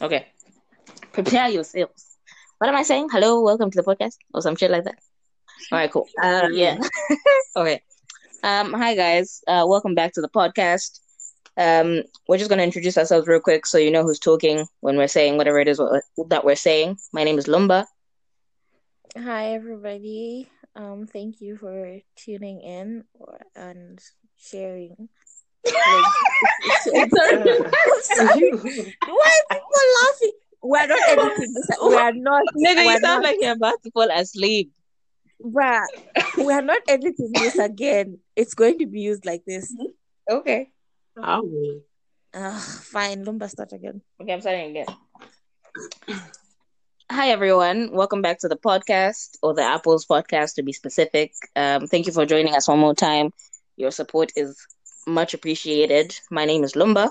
Okay. Prepare yourselves. What am I saying? Hello, welcome to the podcast, or some shit like that. All right, cool. Uh, yeah. okay. Um, hi guys. Uh, welcome back to the podcast. Um, we're just gonna introduce ourselves real quick, so you know who's talking when we're saying whatever it is that we're saying. My name is Lumba. Hi, everybody. Um, thank you for tuning in and sharing. Why are people laughing? We're not editing this. We are not. Nigga, you sound not, like you're about to fall asleep. bruh, we are not editing this again. It's going to be used like this. Okay. How will? Ugh, fine, Lumba, start again. Okay, I'm starting again. Hi everyone, welcome back to the podcast or the Apples podcast to be specific. Um, thank you for joining us one more time. Your support is much appreciated. My name is Lumba.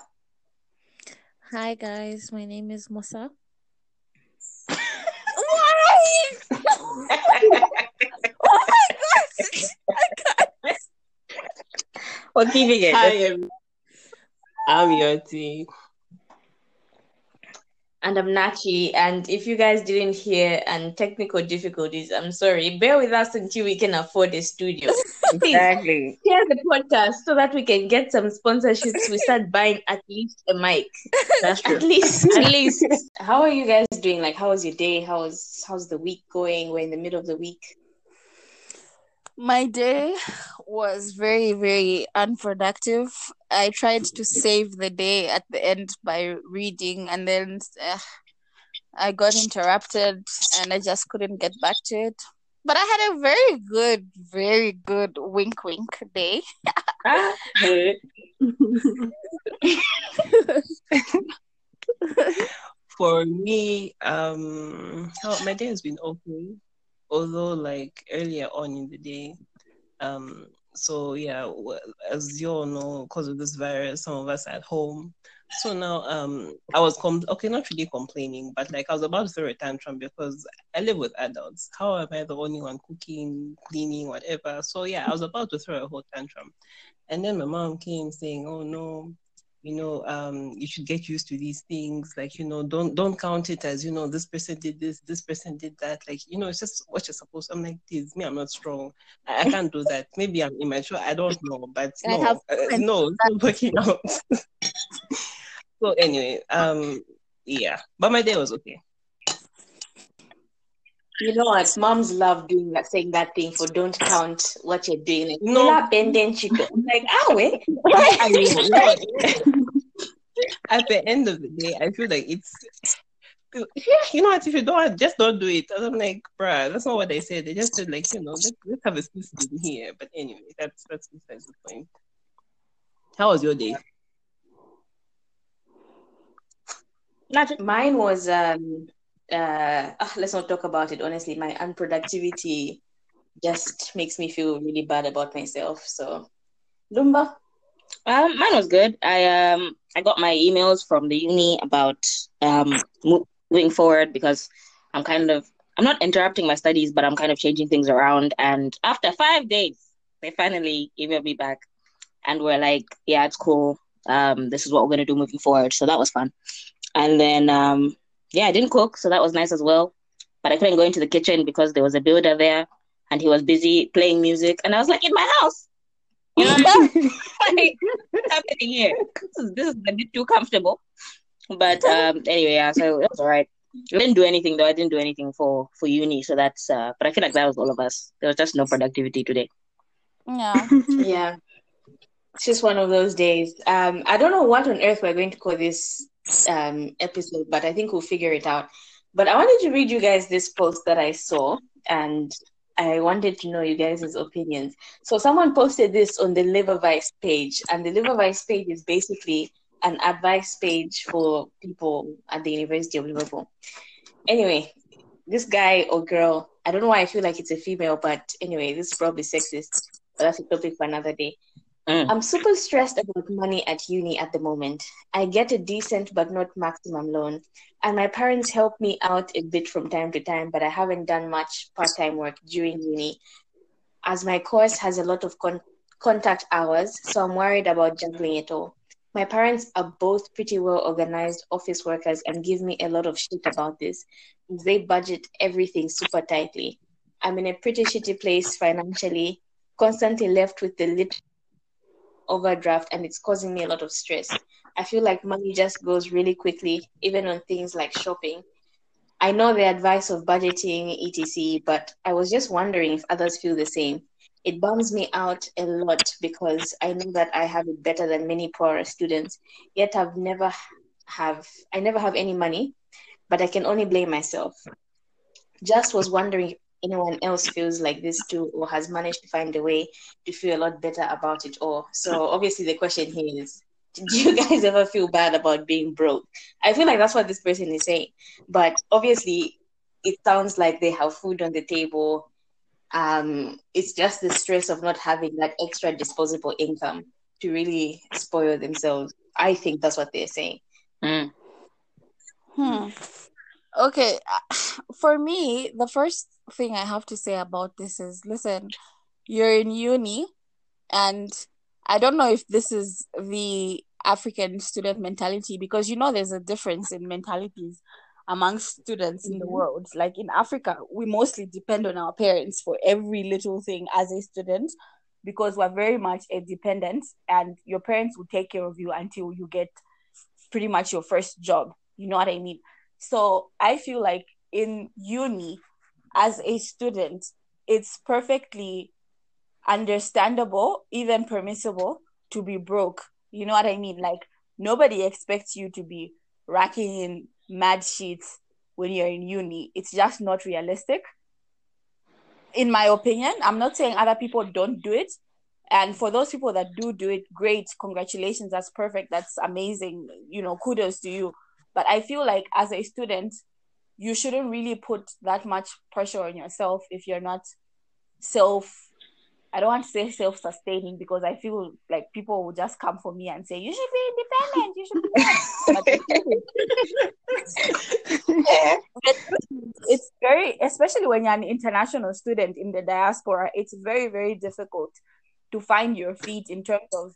Hi, guys. My name is Musa. oh my god! We're keeping it. Hi, everyone. I'm Yoti. And I'm Nachi. And if you guys didn't hear and technical difficulties, I'm sorry. Bear with us until we can afford a studio. Exactly. Share the podcast so that we can get some sponsorships. We start buying at least a mic. That's true. At least, at least. How are you guys doing? Like, how was your day? How's how's the week going? We're in the middle of the week. My day was very, very unproductive. I tried to save the day at the end by reading, and then uh, I got interrupted and I just couldn't get back to it. But I had a very good, very good wink wink day. For me, um, how, my day has been okay. Although, like earlier on in the day, um, so yeah, as you all know, because of this virus, some of us at home. So now, um, I was com- okay, not really complaining, but like I was about to throw a tantrum because I live with adults. How am I the only one cooking, cleaning, whatever? So yeah, I was about to throw a whole tantrum, and then my mom came saying, "Oh no, you know, um, you should get used to these things. Like, you know, don't don't count it as, you know, this person did this, this person did that. Like, you know, it's just what you're supposed. I'm like, this me, I'm not strong. I, I can't do that. Maybe I'm immature. I don't know, but no, have uh, no, it's not working out. so anyway, um, yeah, but my day was okay. You know what? Moms love doing that, saying that thing for don't count what you're doing. Like, No. no, bend then chico. I'm like, ah, wait. I mean, you know what? at the end of the day, I feel like it's yeah, you know what? If you don't, just don't do it. And I'm like, bruh, that's not what they said. They just said like, you know, let's, let's have a system here. But anyway, that's that's besides the point. How was your day? Not mine was um uh ah, let's not talk about it honestly. My unproductivity just makes me feel really bad about myself. So Lumba. Um, mine was good. I um I got my emails from the uni about um moving forward because I'm kind of I'm not interrupting my studies, but I'm kind of changing things around. And after five days, they finally emailed me back, and we're like, "Yeah, it's cool. Um, this is what we're gonna do moving forward." So that was fun. And then um, yeah, I didn't cook, so that was nice as well. But I couldn't go into the kitchen because there was a builder there, and he was busy playing music, and I was like, "In my house." You know, like, what's happening here? This is, this is a bit too comfortable. But um, anyway, yeah, so it was all right. I didn't do anything though. I didn't do anything for for uni, so that's. Uh, but I feel like that was all of us. There was just no productivity today. Yeah. Yeah. It's just one of those days. Um, I don't know what on earth we're going to call this um episode, but I think we'll figure it out. But I wanted to read you guys this post that I saw and I wanted to know you guys' opinions. So someone posted this on the Liver Vice page, and the Liver Vice page is basically an advice page for people at the University of Liverpool. Anyway, this guy or girl, I don't know why I feel like it's a female, but anyway, this is probably sexist, but that's a topic for another day. Mm. I'm super stressed about money at uni at the moment. I get a decent but not maximum loan, and my parents help me out a bit from time to time, but I haven't done much part time work during uni as my course has a lot of con- contact hours, so I'm worried about juggling it all. My parents are both pretty well organized office workers and give me a lot of shit about this. They budget everything super tightly. I'm in a pretty shitty place financially, constantly left with the lit overdraft, and it's causing me a lot of stress. I feel like money just goes really quickly, even on things like shopping. I know the advice of budgeting, etc., but I was just wondering if others feel the same. It bums me out a lot because I know that I have it better than many poorer students, yet I've never have I never have any money, but I can only blame myself. Just was wondering anyone else feels like this too or has managed to find a way to feel a lot better about it all. So obviously the question here is do you guys ever feel bad about being broke? I feel like that's what this person is saying. But obviously, it sounds like they have food on the table. Um, it's just the stress of not having that extra disposable income to really spoil themselves. I think that's what they're saying. Mm. Hmm. Okay. For me, the first thing I have to say about this is listen, you're in uni, and I don't know if this is the African student mentality because you know there's a difference in mentalities amongst students mm-hmm. in the mm-hmm. world. Like in Africa, we mostly depend on our parents for every little thing as a student because we're very much a dependent and your parents will take care of you until you get pretty much your first job. You know what I mean? So I feel like in uni, as a student, it's perfectly understandable, even permissible to be broke you know what I mean? Like nobody expects you to be racking in mad sheets when you're in uni. It's just not realistic. In my opinion, I'm not saying other people don't do it. And for those people that do do it, great. Congratulations. That's perfect. That's amazing. You know, kudos to you. But I feel like as a student, you shouldn't really put that much pressure on yourself if you're not self I don't want to say self sustaining because I feel like people will just come for me and say, you should be independent, you should be it's very, especially when you're an international student in the diaspora, it's very, very difficult to find your feet in terms of,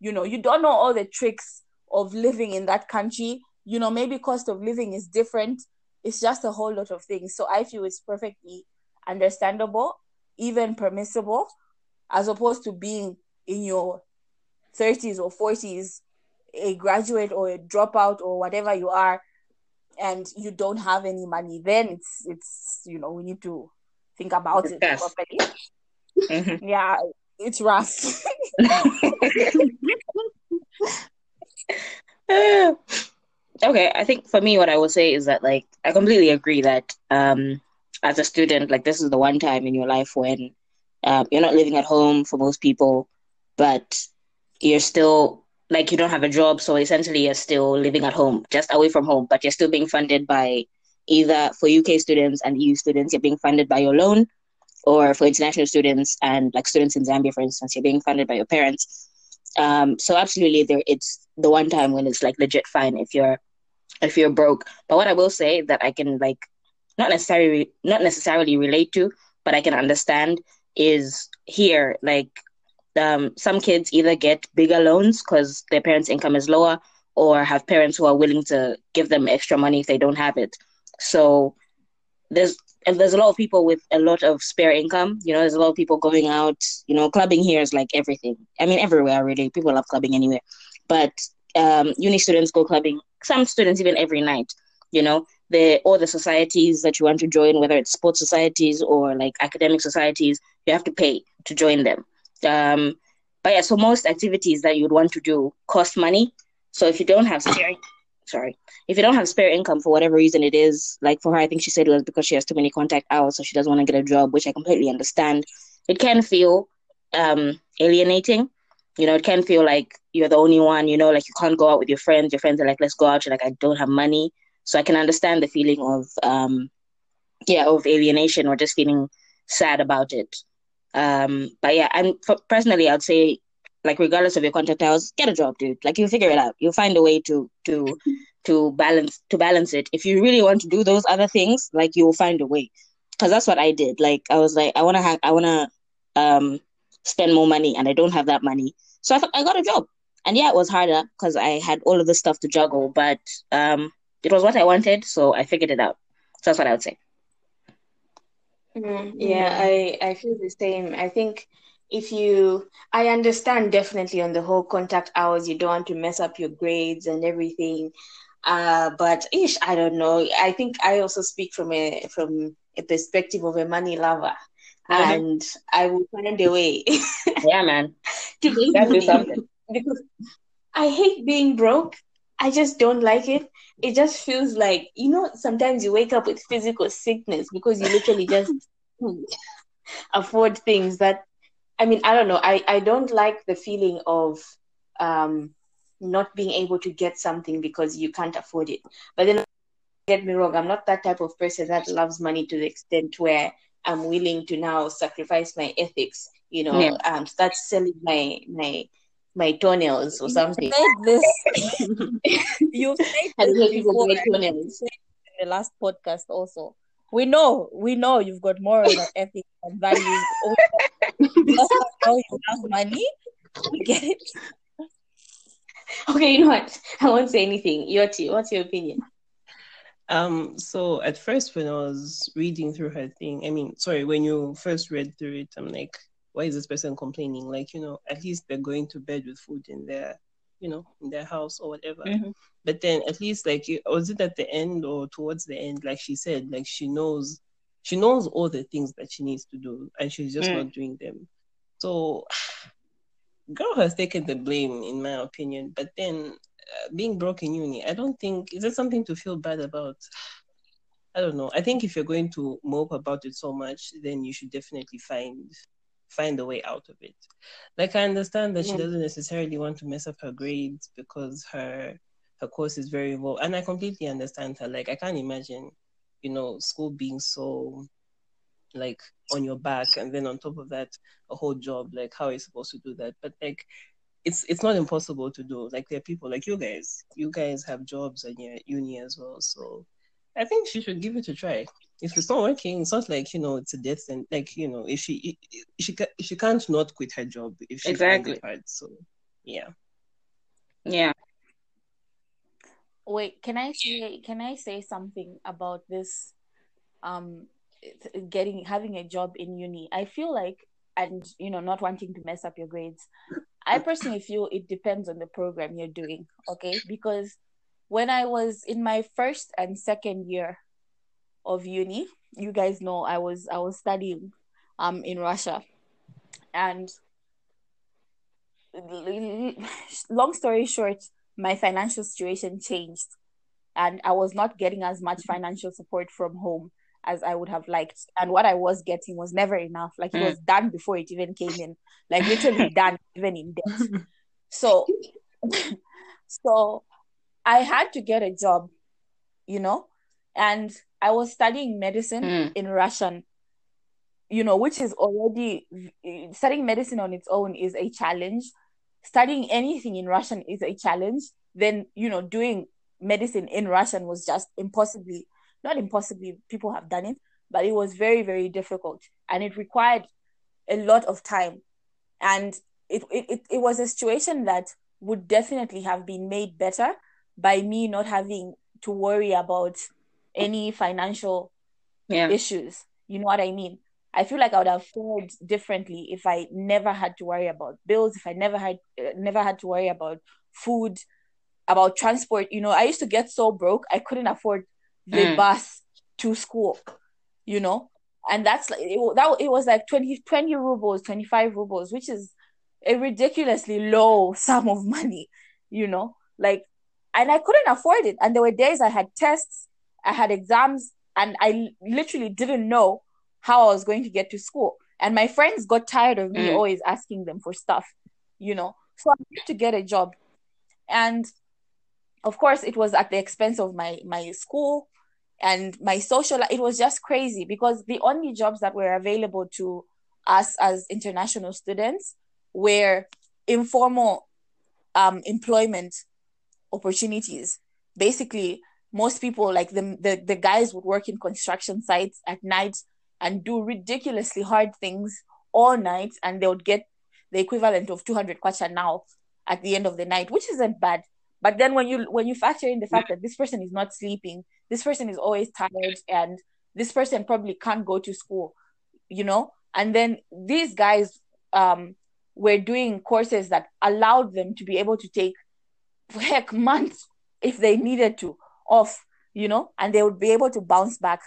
you know, you don't know all the tricks of living in that country. You know, maybe cost of living is different. It's just a whole lot of things. So I feel it's perfectly understandable, even permissible as opposed to being in your 30s or 40s, a graduate or a dropout or whatever you are, and you don't have any money. Then it's it's you know we need to think about it properly. Mm-hmm. Yeah, it's rough. okay, I think for me, what I will say is that like I completely agree that um, as a student, like this is the one time in your life when um, you're not living at home for most people, but you're still like you don't have a job, so essentially you're still living at home, just away from home, but you're still being funded by either for UK students and EU students, you're being funded by your loan, or for international students and like students in Zambia, for instance, you're being funded by your parents. Um, so absolutely, there it's the one time when it's like legit fine if you're if you're broke. But what I will say that I can like not necessarily not necessarily relate to, but I can understand is here like um, some kids either get bigger loans because their parents' income is lower or have parents who are willing to give them extra money if they don't have it. So there's and there's a lot of people with a lot of spare income. You know, there's a lot of people going out. You know, clubbing here is like everything. I mean, everywhere really. People love clubbing anywhere, but um, uni students go clubbing. Some students even every night. You know, the all the societies that you want to join, whether it's sports societies or like academic societies, you have to pay to join them. Um, but yeah, so most activities that you'd want to do cost money. So if you don't have spare, sorry, if you don't have spare income for whatever reason it is, like for her, I think she said it was because she has too many contact hours, so she doesn't want to get a job, which I completely understand. It can feel um, alienating. You know, it can feel like you're the only one. You know, like you can't go out with your friends. Your friends are like, "Let's go out." You're like, "I don't have money," so I can understand the feeling of, um, yeah, of alienation or just feeling sad about it. Um, but yeah, and for, personally, I'd say like regardless of your contact hours, get a job, dude. Like you figure it out. You'll find a way to to to balance to balance it. If you really want to do those other things, like you'll find a way. Because that's what I did. Like I was like, I wanna have, I wanna um spend more money, and I don't have that money. So I thought I got a job, and yeah, it was harder because I had all of this stuff to juggle, but um, it was what I wanted, so I figured it out. So that's what I would say. Mm, yeah, I I feel the same. I think if you, I understand definitely on the whole contact hours, you don't want to mess up your grades and everything. Uh, but ish, I don't know. I think I also speak from a from a perspective of a money lover, Mhm. and I will find a way Yeah, man. to make Gotta do something. Because I hate being broke. I just don't like it. It just feels like you know. Sometimes you wake up with physical sickness because you literally just afford things that. I mean, I don't know. I I don't like the feeling of um not being able to get something because you can't afford it. But then, get me wrong, I'm not that type of person that loves money to the extent where I'm willing to now sacrifice my ethics. You know, Yeah. um, start selling my my my toenails or something. You something. said this. You've said And this people before buy toenails. in the last podcast also. We know, we know you've got morals and ethics and values. We just know you have money. We get it. Okay, you know what? I won't say anything. Yoti, what's your opinion? Um, so at first when I was reading through her thing, I mean, sorry, when you first read through it, I'm like, why is this person complaining? Like, you know, at least they're going to bed with food in their, you know, in their house or whatever. Mhm. But then at least like was it at the end or towards the end, like she said, like she knows she knows all the things that she needs to do and she's just Mm. not doing them. So girl has taken the blame in my opinion. But then uh, being broke in uni, I don't think is there something to feel bad about. I don't know. I think if you're going to mope about it so much, then you should definitely find find a way out of it. Like I understand that she doesn't necessarily want to mess up her grades because her her course is very involved, and I completely understand her. Like I can't imagine, you know, school being so like on your back, and then on top of that, a whole job. Like how are you supposed to do that? But like it's it's not impossible to do. Like there are people like you guys. You guys have jobs and you're at uni as well. So I think she should give it a try. If it's not working, it's not like you know it's a death and like you know if she if she ca- she can't not quit her job if she finds Exactly. hard. So yeah. Yeah. Wait, can I say can I say something about this um getting having a job in uni? I feel like and you know not wanting to mess up your grades. I personally feel it depends on the program you're doing, okay? Because when I was in my first and second year of uni, you guys know I was I was studying um in Russia. And long story short, my financial situation changed and I was not getting as much financial support from home as I would have liked. And what I was getting was never enough. Like it Mm. was done before it even came in. Like literally done, even in debt. So so I had to get a job, you know, and I was studying medicine Mm. in Russian, you know, which is already studying medicine on its own is a challenge. Studying anything in Russian is a challenge. Then, you know, doing medicine in Russian was just impossibly, not impossibly, people have done it, but it was very, very difficult. And it required a lot of time. And it, it, it, it was a situation that would definitely have been made better by me not having to worry about any financial Yeah. issues. You know what I mean? I feel like I would have fared differently if I never had to worry about bills, if I never had uh, never had to worry about food, about transport. You know, I used to get so broke I couldn't afford the Mm. bus to school. You know, and that's like it, that it was like 20, 20 rubles, twenty five rubles, which is a ridiculously low sum of money. You know, like, and I couldn't afford it. And there were days I had tests, I had exams, and I literally didn't know how I was going to get to school. And my friends got tired of me Mm. always asking them for stuff, you know. So I had to get a job. And of course it was at the expense of my my school and my social it was just crazy because the only jobs that were available to us as international students were informal um employment opportunities basically most people like the, the the guys would work in construction sites at night and do ridiculously hard things all night and they would get the equivalent of 200 kwacha now at the end of the night, which isn't bad. But then when you when you factor in the fact that this person is not sleeping, this person is always tired, and this person probably can't go to school, you know, and then these guys um, were doing courses that allowed them to be able to take heck months if they needed to off, you know, and they would be able to bounce back.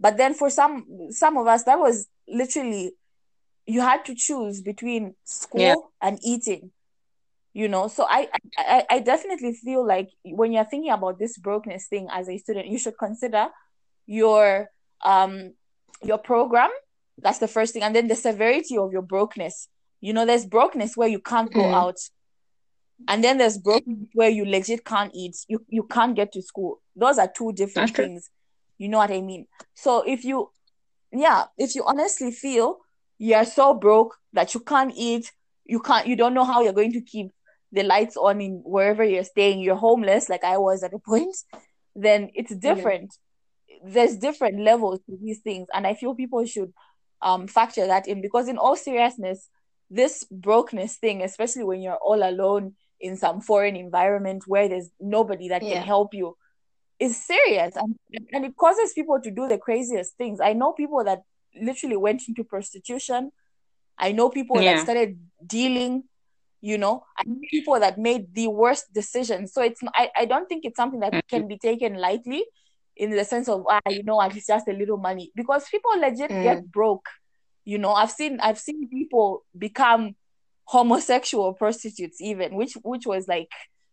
But then for some some of us, that was literally you had to choose between school Yeah. and eating you know so I, I i definitely feel like when you're thinking about this brokenness thing as a student you should consider your um your program that's the first thing and then the severity of your brokenness you know there's brokenness where you can't go Mm. out and then there's broke where you legit can't eat. You you can't get to school. Those are two different That's true. things. You know what i mean? So if you yeah if you honestly feel you're so broke that you can't eat you can't you don't know how you're going to keep the lights on in wherever you're staying you're homeless like i was at a point then it's different. There's different levels to these things. And i feel people should um factor that in because in all seriousness this brokenness thing especially when you're all alone in some foreign environment where there's nobody that Yeah. can help you is serious. And, and it causes people to do the craziest things. I know people that literally went into prostitution. I know people Yeah. that started dealing you know. People that made the worst decisions. So it's I, I don't think it's something that can be taken lightly in the sense of ah you know it's just a little money. Because people legit Mm. get broke you know. I've seen i've seen people become homosexual prostitutes even which which was like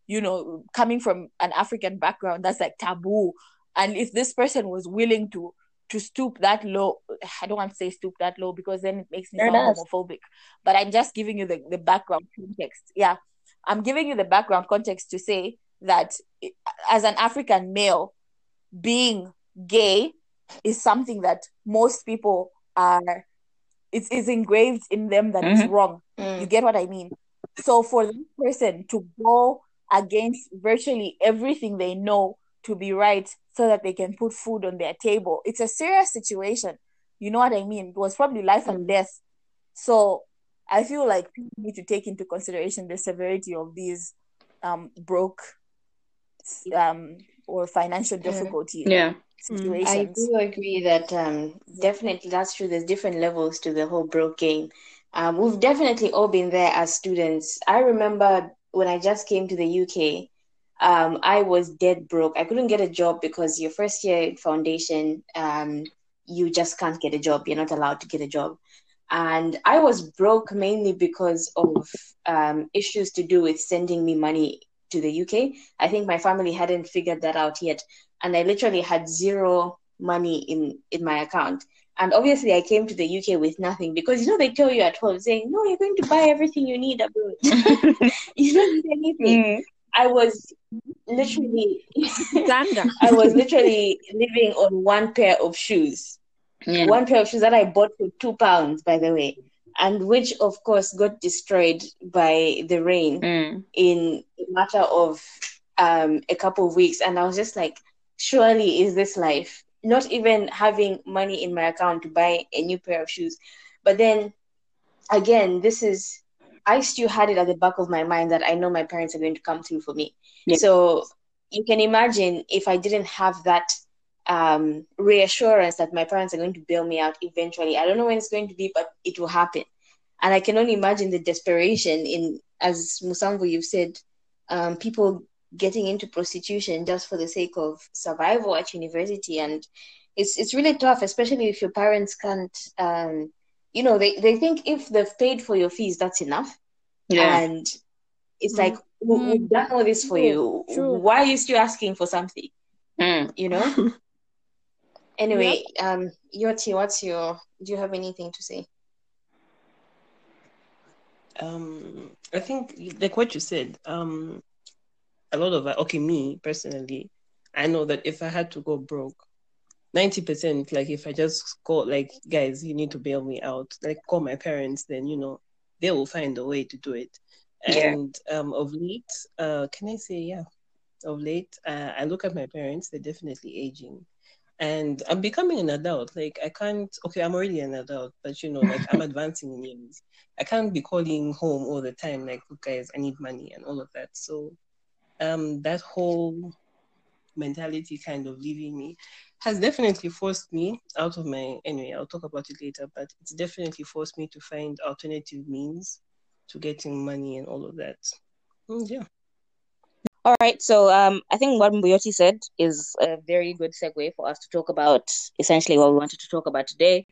you know coming from an african background that's like taboo. And if this person was willing to to stoop that low i don't want to say stoop that low because then it makes me sound does. homophobic. But i'm just giving you the, the background context. Yeah. I'm giving you the background context to say that as an african male being gay is something that most people are it's, it's engraved in them that it's Mhm. wrong Mm. you get what I mean? So for this person to go against virtually everything they know to be right so that they can put food on their table, it's a serious situation. You know what I mean? It was probably life and death. So I feel like people need to take into consideration the severity of these um broke um or financial difficulty Yeah. I do agree that um, definitely that's true. There's different levels to the whole broke game. Um, we've definitely all been there as students. I remember when I just came to the UK, um, I was dead broke. I couldn't get a job because your first year in foundation, um, you just can't get a job. You're not allowed to get a job. And I was broke mainly because of um, issues to do with sending me money to the UK. I think my family hadn't figured that out yet and I literally had zero money in in my account. And obviously, I came to the UK with nothing because you know they tell you at home saying, "No, you're going to buy everything you need abroad. you don't need anything." Mm. I was literally. I was literally living on one pair of shoes, Yeah. one pair of shoes that I bought for two pounds, by the way, and which of course got destroyed by the rain Mm. in a matter of um, a couple of weeks. And I was just like, surely is this life? Not even having money in my account to buy a new pair of shoes. But then again, this is, I still had it at the back of my mind that I know my parents are going to come through for me. Yeah. So you can imagine if I didn't have that um, reassurance that my parents are going to bail me out eventually. I don't know when it's going to be, but it will happen. And I can only imagine the desperation in, as Musambo, you've said, um, people getting into prostitution just for the sake of survival at university. And it's it's really tough, especially if your parents can't, um, you know, they, they think if they've paid for your fees, that's enough. Yeah. And it's like, we, we've done all this for you. true. Why are you still asking for something? Mm. You know? Anyway, um, Yoti, what's your, do you have anything to say? Um, I think like what you said. Um, a lot of okay, me personally, I know that if I had to go broke, ninety percent, like if I just call like guys, you need to bail me out, like call my parents, then you know they will find a way to do it. Yeah. And um, of late, uh, can I say yeah? Of late, uh, I look at my parents; they're definitely aging, and I'm becoming an adult. Like I can't. Okay, I'm already an adult, but you know, like I'm advancing in years. I can't be calling home all the time. Like, look, guys, I need money and all of that. So, um, that whole mentality kind of leaving me has definitely forced me out of my. Anyway, I'll talk about it later. But it's definitely forced me to find alternative means to getting money and all of that. And yeah. All right, so um, I think what Mbuyoti said is a very good segue for us to talk about essentially what we wanted to talk about today,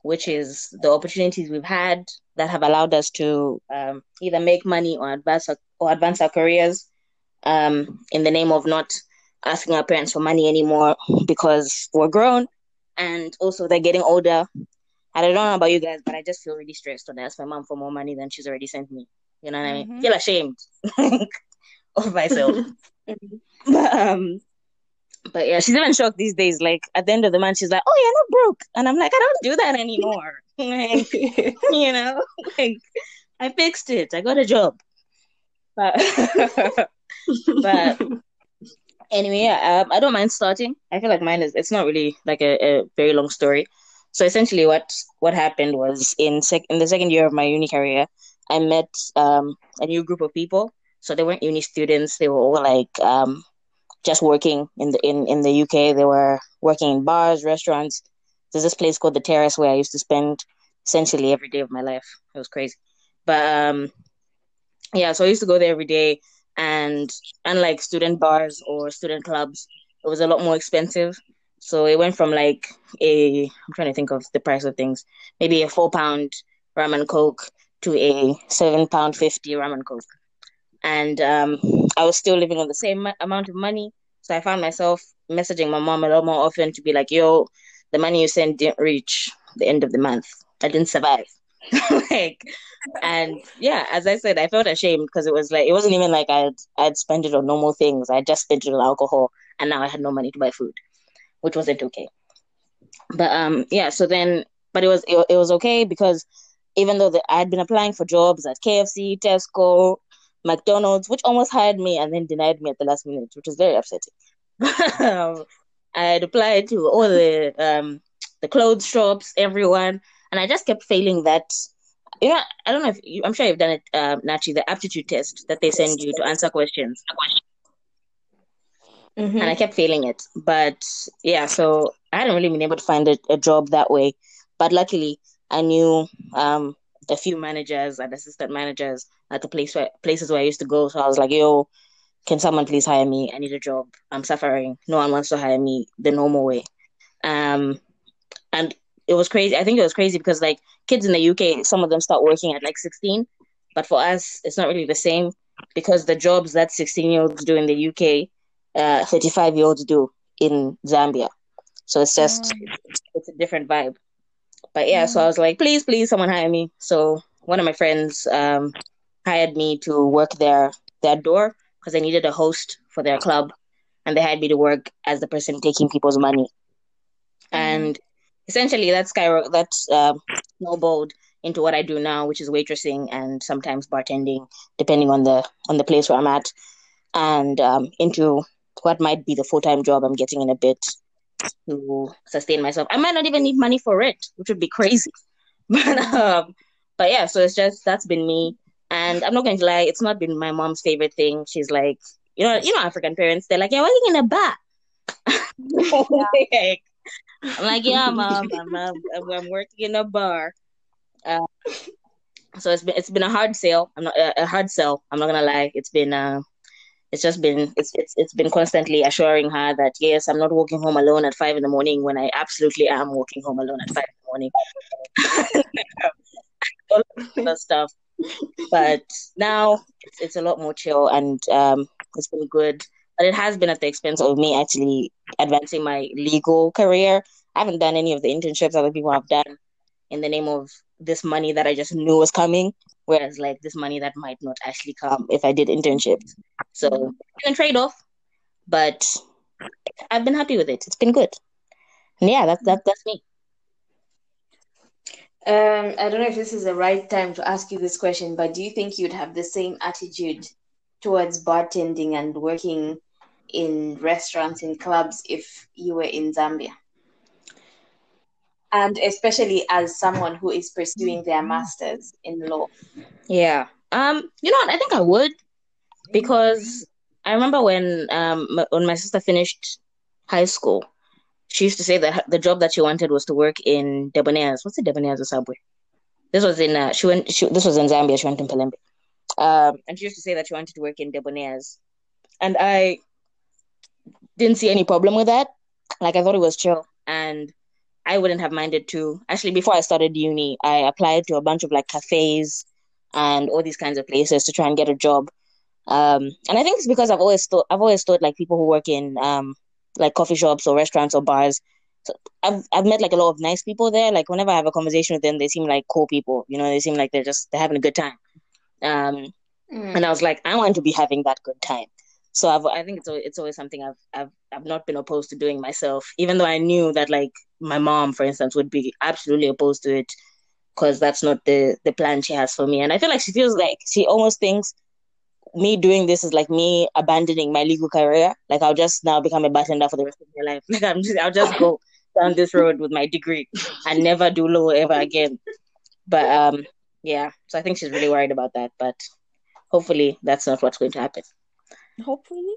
which is the opportunities we've had that have allowed us to um, either make money or advance our, or advance our careers um, in the name of not asking our parents for money anymore because we're grown and also they're getting older. I don't know about you guys, but I just feel really stressed when I ask my mom for more money than she's already sent me. You know what I mean? Mhm. feel ashamed of myself. but, um, but yeah, she's even shocked these days. Like at the end of the month, she's like, "Oh, you're not broke," and I'm like, "I don't do that anymore." like, you know, like I fixed it. I got a job. But but anyway, um, I don't mind starting. I feel like mine is it's not really like a, a very long story. So essentially, what what happened was in sec in the second year of my uni career, I met um a new group of people. So they weren't uni students; they were all like um just working in the in in the UK. They were working in bars, restaurants. There's this place called the Terrace where I used to spend essentially every day of my life. It was crazy, but um yeah. So I used to go there every day, and unlike student bars or student clubs, it was a lot more expensive. So it went from like a I'm trying to think of the price of things, maybe a four pound rum and coke to a seven pound fifty rum and coke, and um, I was still living on the same amount of money. So I found myself messaging my mom a lot more often to be like, "Yo, the money you sent didn't reach the end of the month. I didn't survive." like, and yeah, as I said, I felt ashamed because it was like it wasn't even like I'd I'd spent it on normal things. I just spent it on alcohol, and now I had no money to buy food, which wasn't okay. But um, yeah. So then, but it was it, it was okay because even though I had been applying for jobs at KFC, Tesco, McDonald's, which almost hired me and then denied me at the last minute, which was very upsetting. um, I had applied to all the um the clothes shops, everyone, and I just kept failing that. You know, I don't know if you, I'm sure you've done it, um, Nachi, the aptitude test that they send you to answer questions, Mhm. and I kept failing it. But yeah, so I hadn't really been able to find a, a job that way. But luckily, I knew um a few managers and assistant managers at the place where places where I used to go. So I was like, "Yo, can someone please hire me? I need a job. I'm suffering. No one wants to hire me the normal way." Um, and it was crazy. I think it was crazy because like kids in the UK, some of them start working at like 16, but for us, it's not really the same because the jobs that 16 year olds do in the UK, uh, 35 year olds do in Zambia. So it's just it's a different vibe. But yeah, so I was like, please, please, someone hire me. So one of my friends um, hired me to work their their door because they needed a host for their club, and they hired me to work as the person taking people's money. And essentially, that skyrocket that um snowballed into what I do now, which is waitressing and sometimes bartending, depending on the on the place where I'm at, and um, into what might be the full time job I'm getting in a bit to sustain myself. I might not even need money for it, which would be crazy. But um, but yeah, so it's just that's been me. And I'm not going to lie, it's not been my mom's favorite thing. She's like, you know, you know, African parents, they're like, you're working in a bar. Like, I'm like, yeah, mom, I'm, I'm, I'm working in a bar. Uh, so it's been it's been a hard sale. I'm not a, a hard sell. I'm not gonna lie. It's been uh, it's just been it's it's it's been constantly assuring her that yes, I'm not walking home alone at five in the morning when I absolutely am walking home alone at five in the morning. All that stuff. But now it's it's a lot more chill and um, it's been good. But it has been at the expense of me actually advancing my legal career. I haven't done any of the internships other people have done in the name of this money that I just knew was coming. Whereas like this money that might not actually come if I did internships. So it's a trade off. But I've been happy with it. It's been good. And yeah, that's that that's me. Um, I don't know if this is the right time to ask you this question, but do you think you'd have the same attitude towards bartending and working in restaurants in clubs if you were in Zambia? and especially as someone who is pursuing their masters in law. Yeah. Um, you know what? I think I would because I remember when um when my sister finished high school, she used to say that the job that she wanted was to work in Debonairs. What's the Debonairs or subway? This was in uh, she went she, this was in Zambia. She went in Pelembe. Um, and she used to say that she wanted to work in Debonairs, and I didn't see any problem with that. Like I thought it was chill, and I wouldn't have minded to. Actually, before I started uni, I applied to a bunch of like cafes and all these kinds of places to try and get a job. Um, and I think it's because I've always thought I've always thought like people who work in um like coffee shops or restaurants or bars. So I've I've met like a lot of nice people there. Like whenever I have a conversation with them, they seem like cool people. You know, they seem like they're just they're having a good time. Um, Mm. and I was like, I want to be having that good time. So I've, I think it's al- it's always something I've I've I've not been opposed to doing myself, even though I knew that like my mom, for instance, would be absolutely opposed to it because that's not the the plan she has for me. And I feel like she feels like she almost thinks me doing this is like me abandoning my legal career. Like I'll just now become a bartender for the rest of my life. Like I'm just I'll just go down this road with my degree and never do law ever again. But um yeah, so I think she's really worried about that. But hopefully that's not what's going to happen. Hopefully.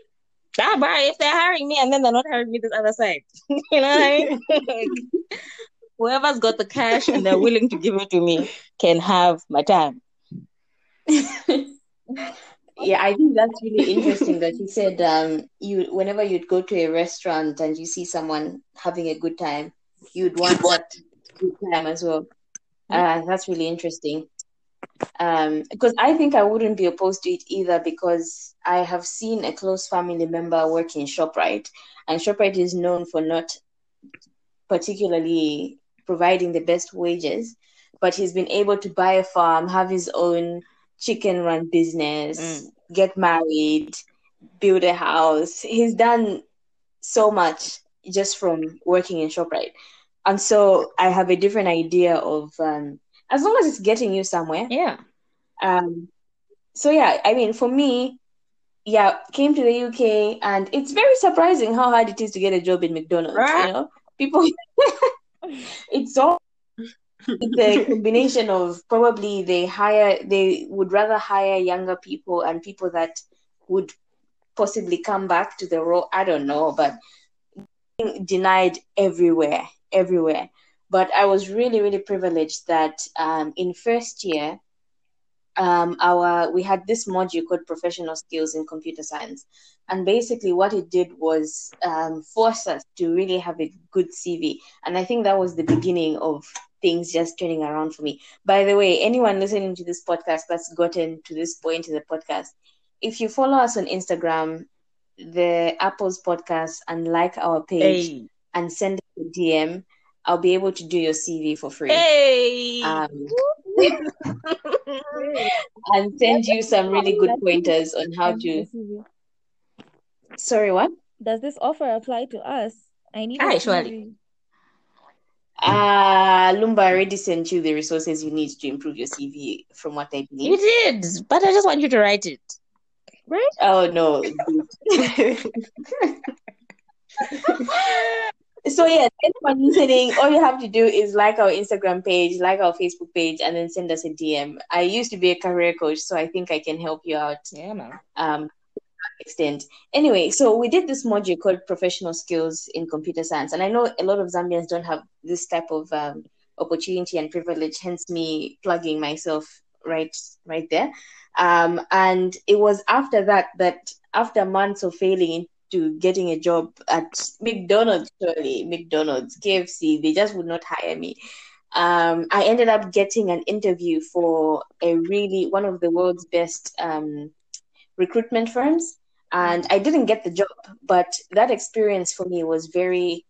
Ah, but if they're hiring me and then they're not hiring me this other side, you know what I mean? Whoever's got the cash and they're willing to give it to me can have my time. Yeah, I think that's really interesting that you said um you whenever you'd go to a restaurant and you see someone having a good time, you'd want that good time as well. Uh, that's really interesting. Um, because I think I wouldn't be opposed to it either because I have seen a close family member work in ShopRite, and ShopRite is known for not particularly providing the best wages, but he's been able to buy a farm, have his own chicken run business, Mm. get married, build a house. He's done so much just from working in ShopRite. And so I have a different idea of um, as long as it's getting you somewhere. Yeah. Um, so yeah, I mean, for me, yeah, came to the UK, and it's very surprising how hard it is to get a job in McDonald's. Right. You know, people, it's all it's a combination of probably they hire, they would rather hire younger people and people that would possibly come back to the role. I don't know, but denied everywhere, everywhere. But I was really, really privileged that um, in first year, um, our we had this module called professional skills in computer science, and basically what it did was um, force us to really have a good CV, and I think that was the beginning of things just turning around for me. By the way, anyone listening to this podcast that's gotten to this point in the podcast, if you follow us on Instagram, the Apple's podcast, and like our page Hey. and send us a DM, I'll be able to do your CV for free. Hey. Um, and send you some really good pointers on how to. Sorry, what? Does this offer apply to us? I need Aye, a surely. CV. Uh, Lumba already sent you the resources you need to improve your CV, from what I you did, but I just want you to write it. Right? Oh no. so yeah, anyone listening, all you have to do is like our Instagram page, like our Facebook page, and then send us a DM. I used to be a career coach, so I think I can help you out Yeah, man. um extent. Anyway, so we did this module called professional skills in computer science, and I know a lot of Zambians don't have this type of um, opportunity and privilege. Hence, me plugging myself right right there. Um, and it was after that that after months of failing into getting a job at McDonald's, surely McDonald's, KFC, they just would not hire me. Um, I ended up getting an interview for a really one of the world's best um, recruitment firms, and I didn't get the job. But that experience for me was very,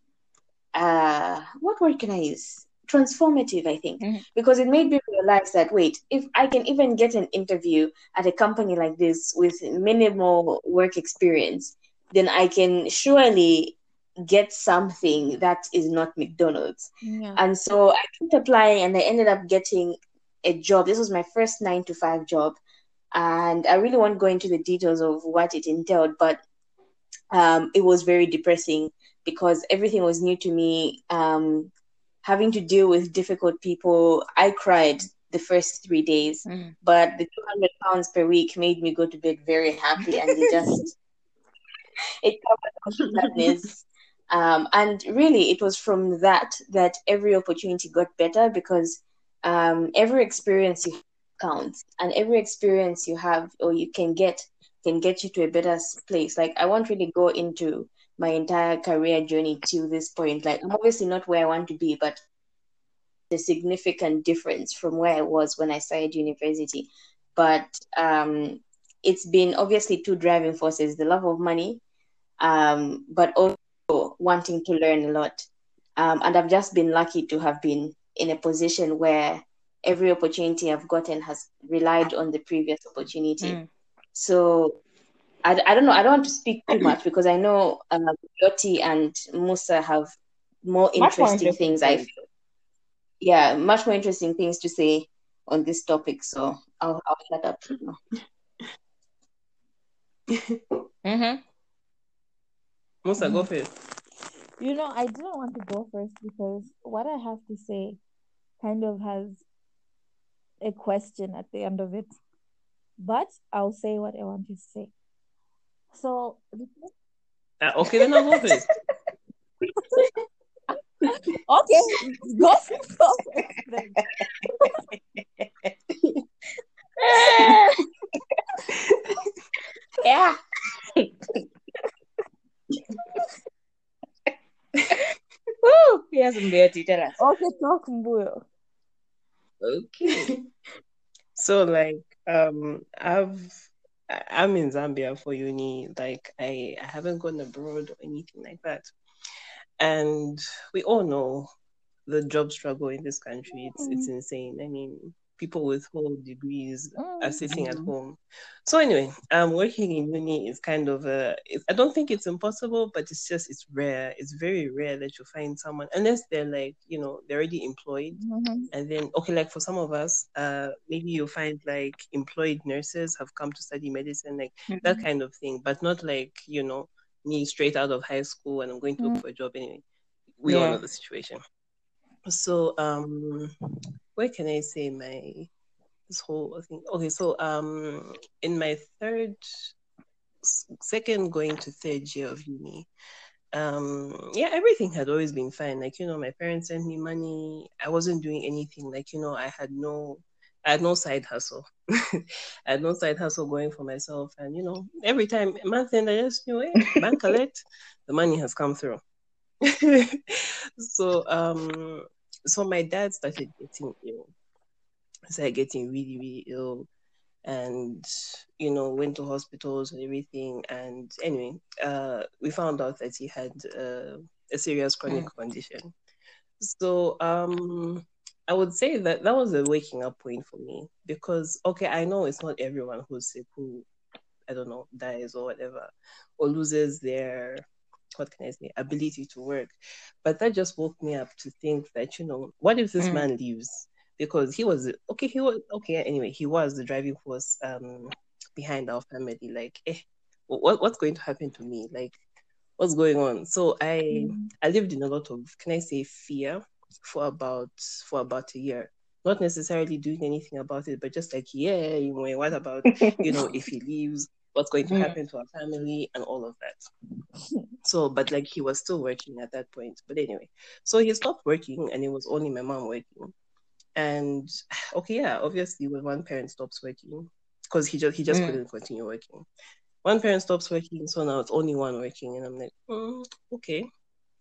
uh, what word can I use? Transformative, I think, Mhm. because it made me realize that wait, if I can even get an interview at a company like this with minimal work experience, then I can surely get something that is not McDonald's. Yeah. And so I kept applying and I ended up getting a job. This was my first nine to five job. And I really won't go into the details of what it entailed, but um, it was very depressing because everything was new to me. Um, having to deal with difficult people. I cried the first three days, Mm. but the 200 pounds per week made me go to bed very happy and just it covered all the sadness. Um, and really, it was from that that every opportunity got better because um, every experience you counts, and every experience you have or you can get can get you to a better place. Like I won't really go into my entire career journey to this point. Like I'm obviously not where I want to be, but a significant difference from where I was when I started university. But um, it's been obviously two driving forces: the love of money, um, but also wanting to learn a lot. Um, and I've just been lucky to have been in a position where every opportunity I've gotten has relied on the previous opportunity. Mm. So I, I don't know. I don't want to speak too much because I know um, Yoti and Musa have more Much more interesting interesting things. I feel, yeah, much more interesting things to say on this topic. So I'll, I'll shut up. Mm-hmm. Musa, go first. You know, I didn't want to go first because what I have to say kind of has a question at the end of it. But I'll say what I want to say. So, Uh, okay, then I'll go first. okay, go first. Go first yeah. Woo! Yes, Mbeti, tell us. Okay, talk Mbuyo. Okay. So like um I've I- I'm in Zambia for uni. Like I, I haven't gone abroad or anything like that. And we all know the job struggle in this country. It's it's insane. I mean, people with whole degrees are sitting at home. So anyway, um, working in uni is kind of a. I don't think it's impossible, but it's just it's rare. It's very rare that you find someone unless they're like you know they're already employed Mhm. and then okay like for some of us uh maybe you'll find like employed nurses have come to study medicine like that kind of thing but not like you know me straight out of high school and i'm going to look Mm. for a job anyway we all know the situation so um where can i say my this whole thing? Okay so um in my third second going to third year of uni um yeah everything had always been fine. Like you know my parents sent me money. I wasn't doing anything. Like you know i had no i had no side hustle. I had no side hustle going for myself. And you know every time month end i just knew hey, bank collect the money has come through. So um so my dad started getting ill. Started getting really really ill and you know went to hospitals and everything. And anyway uh we found out that he had uh, a serious chronic condition. So um i would say that that was a waking up point for me because okay i know it's not everyone who's sick who i don't know dies or whatever or loses their what can i say ability to work. But that just woke me up to think that you know what if this Mm. man leaves? Because he was okay he was okay anyway he was the driving force um behind our family. Like eh, what what's going to happen to me? Like what's going on? So i Mm. i lived in a lot of can i say fear for about for about a year. Not necessarily doing anything about it but just like yeah you know what about you know if he leaves what's going to Mm. happen to our family and all of that. So but like he was still working at that point. But anyway so he stopped working and it was only my mom working. And okay yeah obviously when one parent stops working because he just he just Mm. couldn't continue working. One parent stops working so now it's only one working and i'm like mm, okay.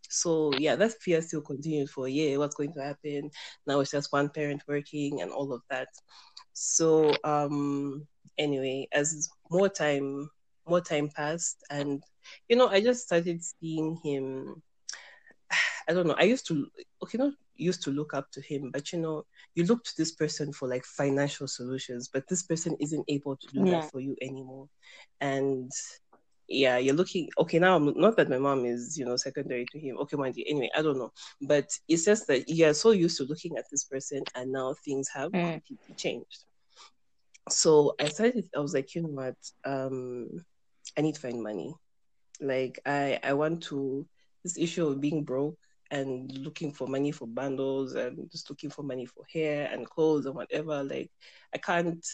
So yeah that fear still continued for a year. What's going to happen? Now it's just one parent working and all of that. So um anyway as more time more time passed. And you know i just started seeing him. I don't know. I used to okay not used to look up to him but you know you look to this person for like financial solutions but this person isn't able to do No. that for you anymore. And yeah you're looking okay now I'm, not that my mom is you know secondary to him. Okay mind you anyway i don't know. But it's just that you're so used to looking at this person and now things have Mm. completely changed so i started i was like you know what um i need to find money like i i want to this issue of being broke and looking for money for bundles and just looking for money for hair and clothes and whatever. Like I can't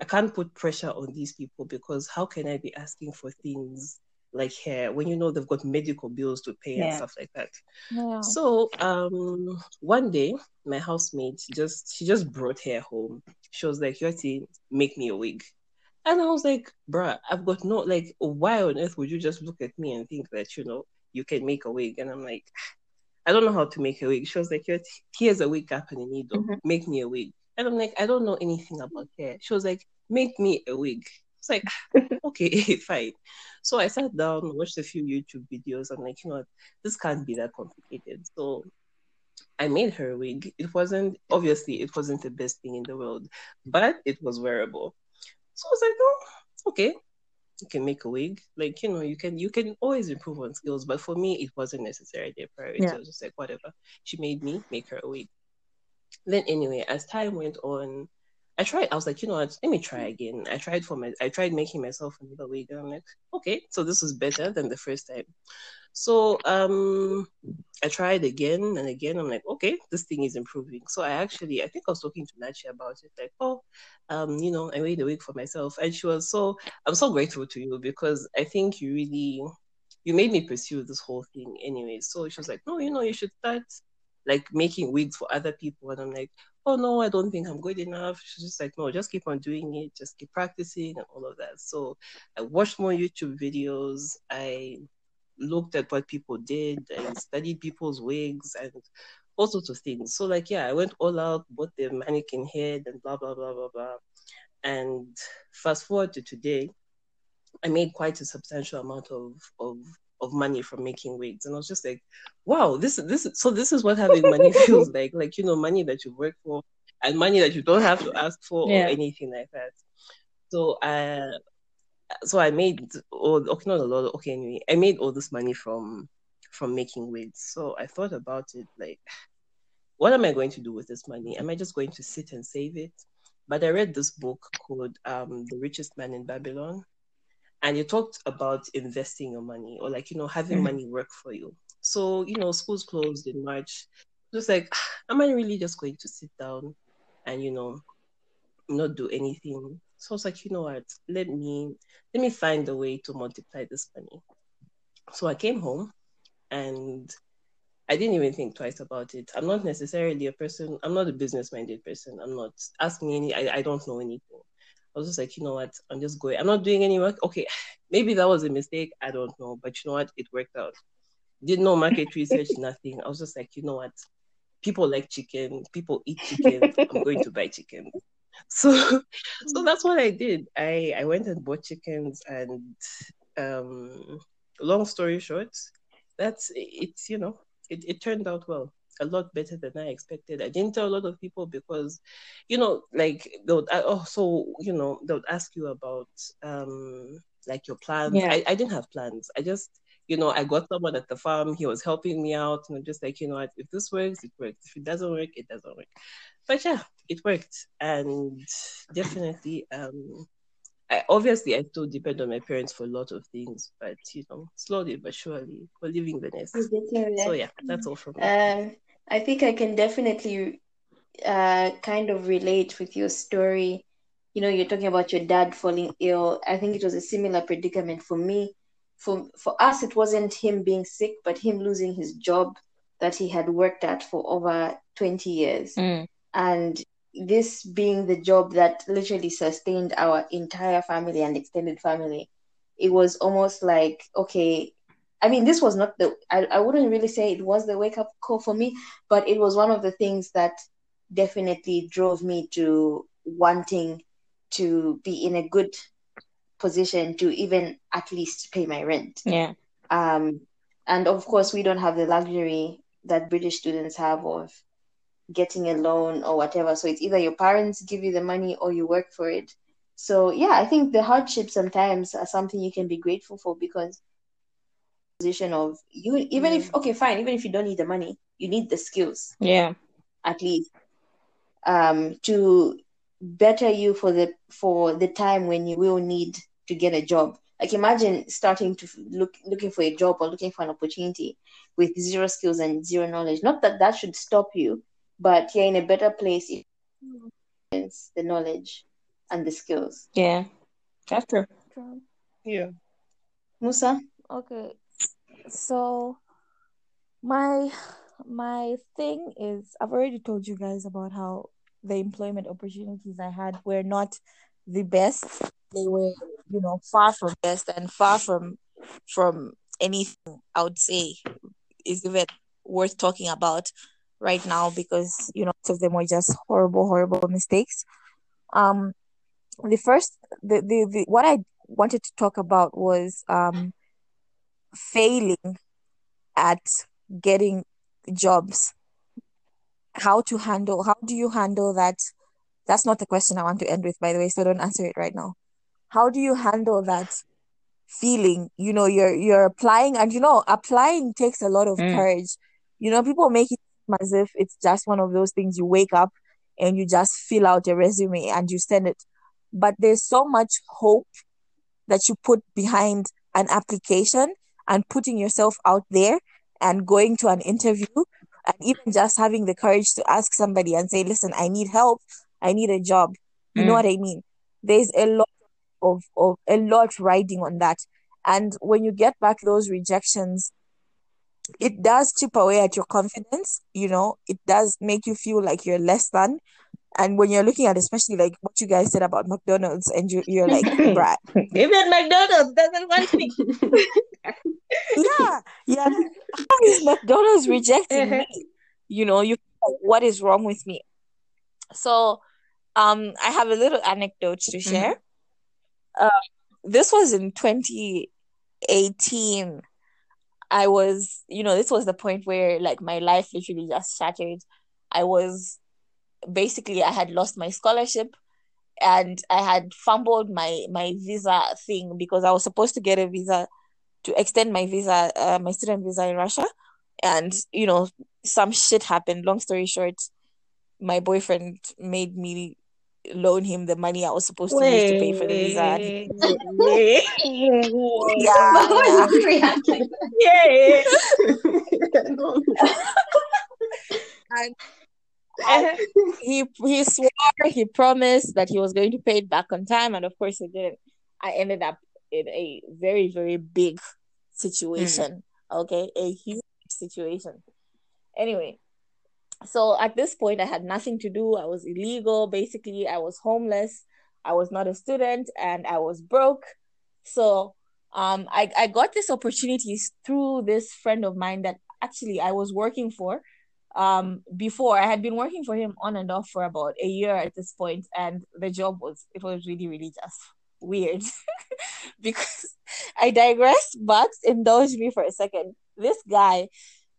I can't put pressure on these people because how can I be asking for things like hair when you know they've got medical bills to pay and stuff like that. Yeah. So um one day my housemate just she just brought hair home. She was like, Yoti, make me a wig. And I was like, bruh, I've got no like why on earth would you just look at me and think that, you know, you can make a wig? And I'm like, I don't know how to make a wig. She was like, here's a wig cap and a needle. Mm-hmm. Mhm. Make me a wig. And I'm like, I don't know anything about hair. She was like, make me a wig. It's like, okay, fine. So I sat down, watched a few YouTube videos. I'm like, you know what, this can't be that complicated. So I made her a wig. It wasn't obviously it wasn't the best thing in the world, but it was wearable. So I was like, oh, okay, you can make a wig. Like, you know, you can you can always improve on skills, but for me it wasn't necessarily a priority. Yeah. I was just like, whatever. She made me make her a wig. Then anyway, as time went on, I tried. I was like, you know what? Let me try again. I tried for my. I tried making myself another wig, and I'm like, okay, so this was better than the first time. So um, I tried again and again. I'm like, okay, this thing is improving. So I actually, I think I was talking to Nachi about it. Like, oh, um, you know, I made a wig for myself, and she was so. I'm so grateful to you because I think you really, you made me pursue this whole thing anyway. So she was like, no, you know, you should start like making wigs for other people, and I'm like oh no, I don't think I'm good enough. She's just like, no, just keep on doing it, just keep practicing and all of that. So I watched more YouTube videos. I looked at what people did. I studied people's wigs and all sorts of things. So like, yeah, I went all out, bought the mannequin head and blah blah blah blah blah. And fast forward to today, I made quite a substantial amount of of of money from making wigs, and I was just like, wow, this this so this is what having money feels like, like you know, money that you work for and money that you don't have to ask for Yeah. or anything like that. So uh so I made all okay, not a lot. Okay, anyway, I made all this money from from making wigs. So I thought about it like, what am I going to do with this money? Am I just going to sit and save it? But I read this book called um, The Richest Man in Babylon, and it talked about investing your money or like you know having Mhm. money work for you. So you know, schools closed in March. Just like, am I really just going to sit down and you know not do anything? So I was like, you know what? Let me let me find a way to multiply this money. So I came home and I didn't even think twice about it. I'm not necessarily a person, I'm not a business minded person. I'm not, ask me any, I, I don't know anything. I was just like, you know what, I'm just going, I'm not doing any work. Okay, maybe that was a mistake. I don't know. But you know what, it worked out. Did no market research, nothing. I was just like, you know what, people like chicken, people eat chicken. I'm going to buy chicken. So, so that's what I did. I I went and bought chickens, and um, long story short, that's it's you know it, it turned out well a lot better than i expected. I didn't tell a lot of people because you know like they would I, oh so you know they would ask you about um like your plans. Yeah. I, I didn't have plans. I just you know i got someone at the farm. He was helping me out. And i'm just like you know what? If this works it works. If it doesn't work it doesn't work. But yeah it worked. And definitely um I, obviously, I still depend on my parents for a lot of things, but you know, slowly but surely, we're leaving the nest. You're getting there. So yeah, that's all from me. Um, I think I can definitely uh, kind of relate with your story. You know, you're talking about your dad falling ill. I think it was a similar predicament for me. For for us, it wasn't him being sick, but him losing his job that he had worked at for over 20 years. Mm. And this being the job that literally sustained our entire family and extended family, it was almost like, okay, I mean, this was not the, I, I wouldn't really say it was the wake up call for me, but it was one of the things that definitely drove me to wanting to be in a good position to even at least pay my rent. Yeah. Um, and of course, we don't have the luxury that British students have of getting a loan or whatever. So it's either your parents give you the money or you work for it. So yeah, I think the hardships sometimes are something you can be grateful for because position of you even if okay fine even if you don't need the money you need the skills Yeah. at least um to better you for the for the time when you will need to get a job Like imagine starting to look looking for a job or looking for an opportunity with zero skills and zero knowledge. Not that that should stop you, but you're in a better place if the knowledge and the skills. Yeah, that's true. True. Yeah. Musa, Okay. So my my thing is I've already told you guys about how the employment opportunities I had were not the best. They were, you know, far from best and far from from anything I would say is even worth talking about right now because you know some of them were just horrible, horrible mistakes. Um the first the, the, the what I wanted to talk about was um failing at getting jobs how to handle how do you handle that? That's not the question i want to end with by the way so don't answer it right now. How do you handle that feeling? You know you're you're applying and you know applying takes a lot of Mm. courage. You know people make it as if it's just one of those things you wake up and you just fill out a resume and you send it. But there's so much hope that you put behind an application and putting yourself out there and going to an interview and even just having the courage to ask somebody and say, listen, I need help, I need a job. You know Mm. what I mean? There's a lot of, of a lot riding on that. And when you get back those rejections, it does chip away at your confidence, you know, it does make you feel like you're less than. And when you're looking at especially like what you guys said about McDonald's and you, you're like, bruh, Even McDonald's doesn't want me. yeah, yeah. How is McDonald's rejecting me? You know, you what is wrong with me? So, um, I have a little anecdote to share. Uh, this was in 2018. I was, you know, this was the point where like my life literally just shattered. I was basically I had lost my scholarship and I had fumbled my my visa thing because I was supposed to get a visa to extend my visa, uh, my student visa in Russia, and you know some shit happened. Long story short, my boyfriend made me loan him the money I was supposed to use to pay for the visa. and Wait. Yeah, But why yeah. did you react like that? Yeah. And he he swore he promised that he was going to pay it back on time and of course he didn't i ended up in a very very big situation okay? A huge situation. Anyway so at this point i had nothing to do. I was illegal. Basically i was homeless. I was not a student and i was broke. So um i, I got this opportunity through this friend of mine that actually i was working for um before. I had been working for him on and off for about a year at this point and the job was it was really really just weird. Because i digress. But indulge me for a second. This guy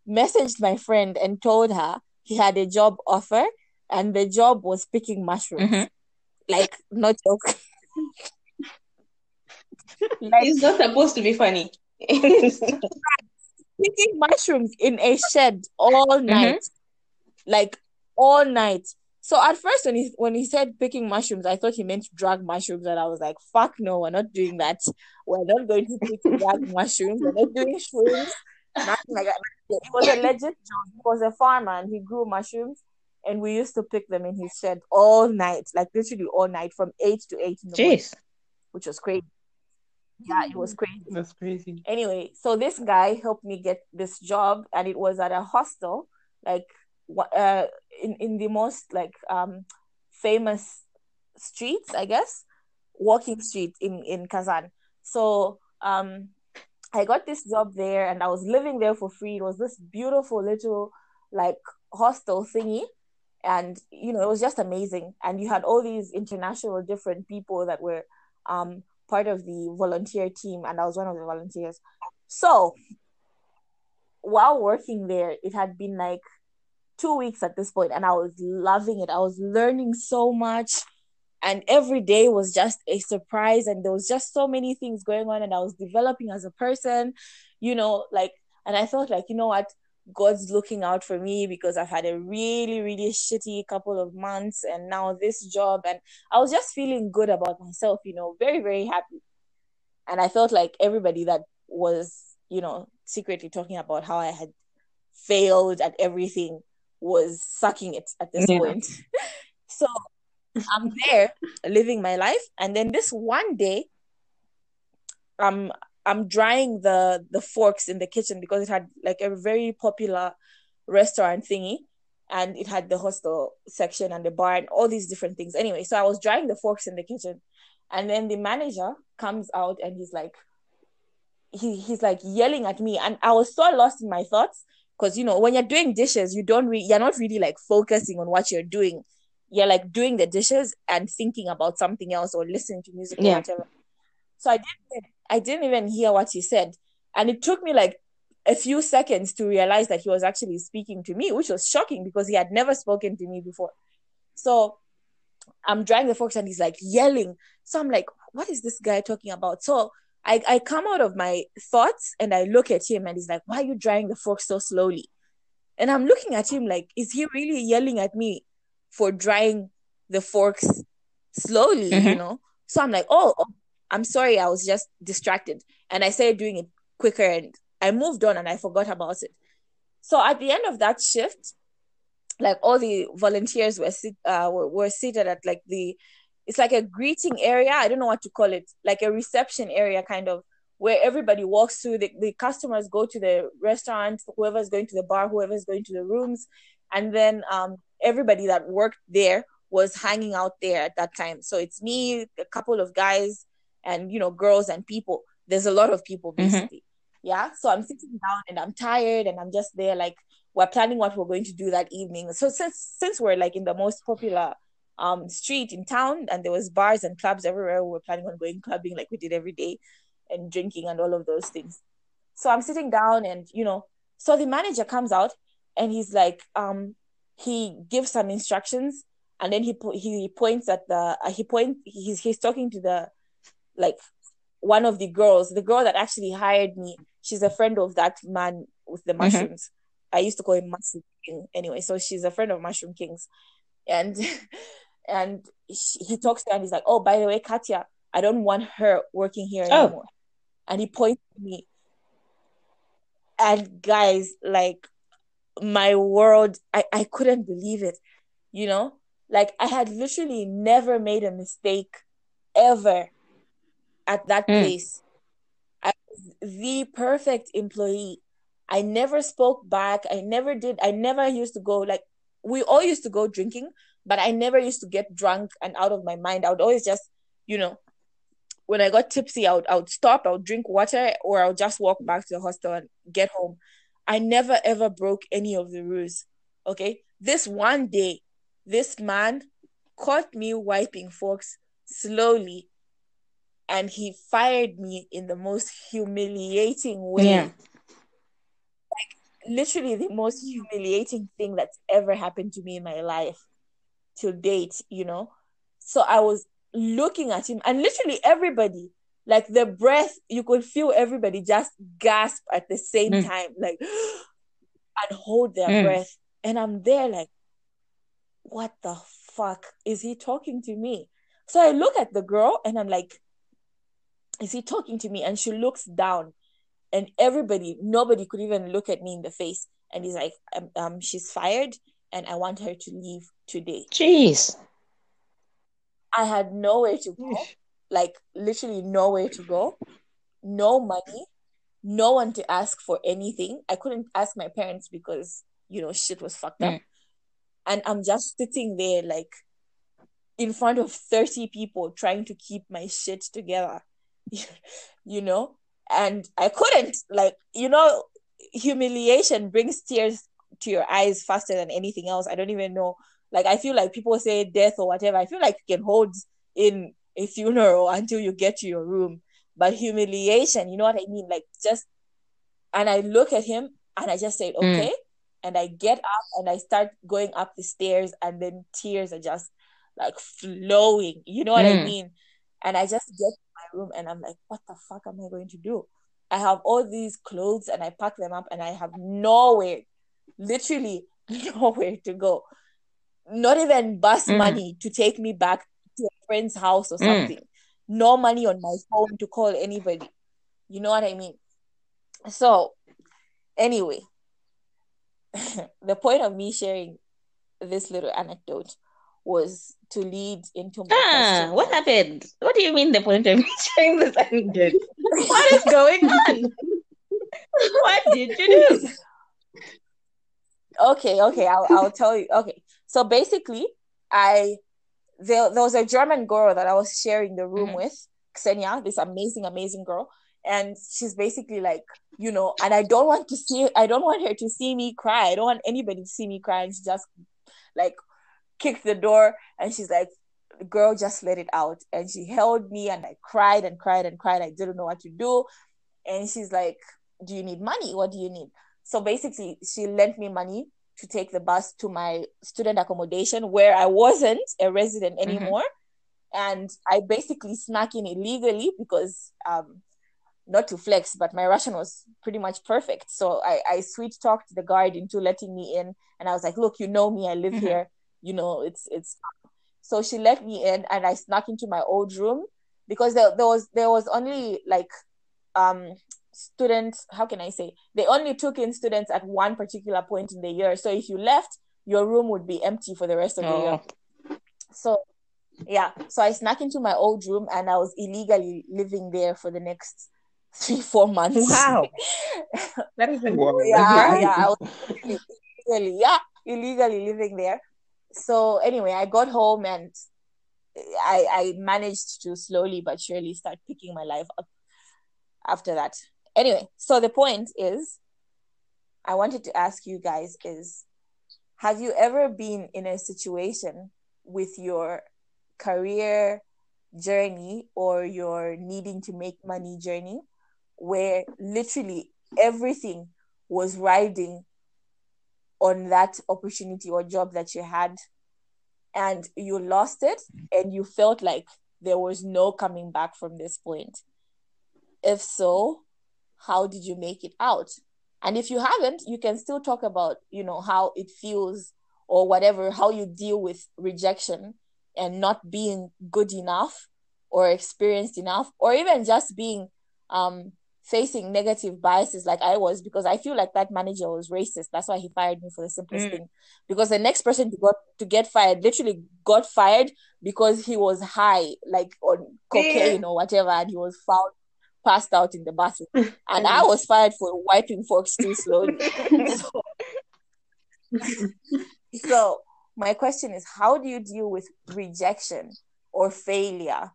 messaged my friend and told her he had a job offer and the job was picking mushrooms. Mhm. like no joke. Like It's not supposed to be funny. picking mushrooms in a shed all night, like all night. So at first, when he when he said picking mushrooms, I thought he meant drug mushrooms, and I was like, "Fuck no, we're not doing that. We're not going to pick drug mushrooms. We're not doing shrooms, nothing like that." It was a legit job. He was a farmer, and he grew mushrooms, and we used to pick them in his shed all night, like literally all night, from eight to eight in the morning, which was crazy. Yeah, it was crazy That's crazy. anyway so this guy helped me get this job and it was at a hostel like wha- uh in in the most like um famous streets i guess walking street in in kazan. So um i got this job there and i was living there for free. It was this beautiful little like hostel thingy. And you know it was just amazing. And you had all these international different people that were um part of the volunteer team. And I was one of the volunteers. So while working there, it had been like two weeks at this point and I was loving it. I was learning so much and every day was just a surprise and there was just so many things going on and I was developing as a person, you know, like and I felt like, you know what, God's looking out for me because I've had a really, really shitty couple of months and now this job and I was just feeling good about myself, you know, very, very happy. and I felt like everybody that was, you know, secretly talking about how I had failed at everything was sucking it at this Yeah. point. so I'm there living my life, and then this one day, I'm I'm drying the the forks in the kitchen because it had like a very popular restaurant thingy, and it had the hostel section and the bar and all these different things. Anyway, so I was drying the forks in the kitchen, and then the manager comes out and he's like, he he's like yelling at me, and I was so lost in my thoughts because you know when you're doing dishes, you don't re- you're not really like focusing on what you're doing. You're like doing the dishes and thinking about something else or listening to music or whatever. So I didn't I didn't even hear what he said, and it took me like a few seconds to realize that he was actually speaking to me, which was shocking because he had never spoken to me before. So I'm drying the forks and he's like yelling. So I'm like, what is this guy talking about? So I, I come out of my thoughts and I look at him and he's like, why are you drying the forks so slowly? And I'm looking at him like, is he really yelling at me for drying the forks slowly, you Mhm. know? So I'm like, oh, oh, I'm sorry, I was just distracted. And I started doing it quicker and I moved on and I forgot about it. So at the end of that shift, like all the volunteers were sit, uh were, were seated at like the it's like a greeting area. I don't know what to call it. Like a reception area kind of where everybody walks through. The, the customers go to the restaurant whoever's going to the bar whoever's going to the rooms. And then um everybody that worked there was hanging out there at that time. So it's me a couple of guys and you know girls and people. There's a lot of people Mhm. basically. Yeah? So i'm sitting down and i'm tired and i'm just there like we're planning what we're going to do that evening. So since since we're like in the most popular um street in town and there was bars and clubs everywhere, we were planning on going clubbing like we did every day and drinking and all of those things. So I'm sitting down and you know, so the manager comes out and he's like, um, he gives some instructions and then he po- he points at the uh, he point he's he's talking to the like one of the girls, the girl that actually hired me. She's a friend of that man with the mushrooms. I used to call him Mushroom King anyway. So she's a friend of Mushroom King's, and and she, he talks to her and he's like, "Oh, by the way, Katya, I don't want her working here Oh. anymore." And he points to me, and guys, like my world, I I couldn't believe it, you know, like I had literally never made a mistake ever at that Mm. place. I was the perfect employee. I never spoke back. I never did. I never used to go like we all used to go drinking, but I never used to get drunk and out of my mind. I would always just, you know, when I got tipsy, I would, I would stop, I would drink water, or I would just walk back to the hostel and get home. I never ever broke any of the rules. Okay. This one day, this man caught me wiping forks slowly and he fired me in the most humiliating way. Yeah. Literally the most humiliating thing that's ever happened to me in my life to date, you know. So I was looking at him and literally everybody, like the breath, you could feel everybody just gasp at the same Mm. time, like and hold their Mm. breath. And I'm there like, what the fuck is he talking to me? So I look at the girl and I'm like, is he talking to me? And she looks down, and everybody, nobody could even look at me in the face. And he's like, um, um she's fired, and I want her to leave today. Jeez. I had nowhere to go, like literally nowhere to go, no money, no one to ask for anything. I couldn't ask my parents because you know shit was fucked up, Mm. and I'm just sitting there like in front of 30 people trying to keep my shit together, you know, and I couldn't like you know humiliation brings tears to your eyes faster than anything else. I don't even know. Like I feel like people say death or whatever. I feel like you can hold in a funeral until you get to your room. But humiliation, you know what I mean? Like just and I look at him and I just said, Mm. okay. And I get up and I start going up the stairs and then tears are just like flowing. You know what I Mm. mean? And I just get to my room and I'm like, what the fuck am I going to do? I have all these clothes and I pack them up and I have nowhere, literally nowhere to go. Not even bus Mm. money to take me back to a friend's house or Mm. something. no money on my phone to call anybody. You know what I mean? So, anyway, the point of me sharing this little anecdote was to lead into my Ah, question. what happened? What do you mean the point of me sharing this anecdote? What is going on? what did you do? Okay okay I'll, I'll tell you. Okay so basically i there, there was a german girl that i was sharing the room Mhm. with Xenia, this amazing amazing girl and she's basically like you know and i don't want to see i don't want her to see me cry. I don't want anybody to see me cry and she just like kicked the door and she's like girl just let it out. And she held me and i cried and cried and cried. I didn't know what to do. And she's like do you need money? What do you need so basically, she lent me money to take the bus to my student accommodation where I wasn't a resident Mhm. anymore. And I basically snuck in illegally because, um, not to flex, but my Russian was pretty much perfect. So I, I sweet talked the guard into letting me in. And I was like, look, you know me, I live Mhm. here. You know, it's, it's, so she let me in and I snuck into my old room because there, there was, there was only like, um, students how can i say they only took in students at one particular point in the year. So if you left your room would be empty for the rest of the year. Oh, so yeah. So i snuck into my old room and i was illegally living there for the next three four months. Wow. That is a Wow. yeah yeah. I was illegally yeah illegally living there. So anyway i got home and i i managed to slowly but surely start picking my life up after that anyway so the point is i wanted to ask you guys is have you ever been in a situation with your career journey or your needing to make money journey where literally everything was riding on that opportunity or job that you had and you lost it and you felt like there was no coming back from this point? If so how did you make it out and if you haven't you can still talk about you know how it feels or whatever how you deal with rejection and not being good enough or experienced enough or even just being um facing negative biases like I was because I feel like that manager was racist. That's why he fired me for the simplest Mm. thing. Because the next person to got to get fired literally got fired because he was high, like on cocaine or whatever, and he was found passed out in the bathroom. And I was fired for wiping forks too slowly. so, so my question is how do you deal with rejection or failure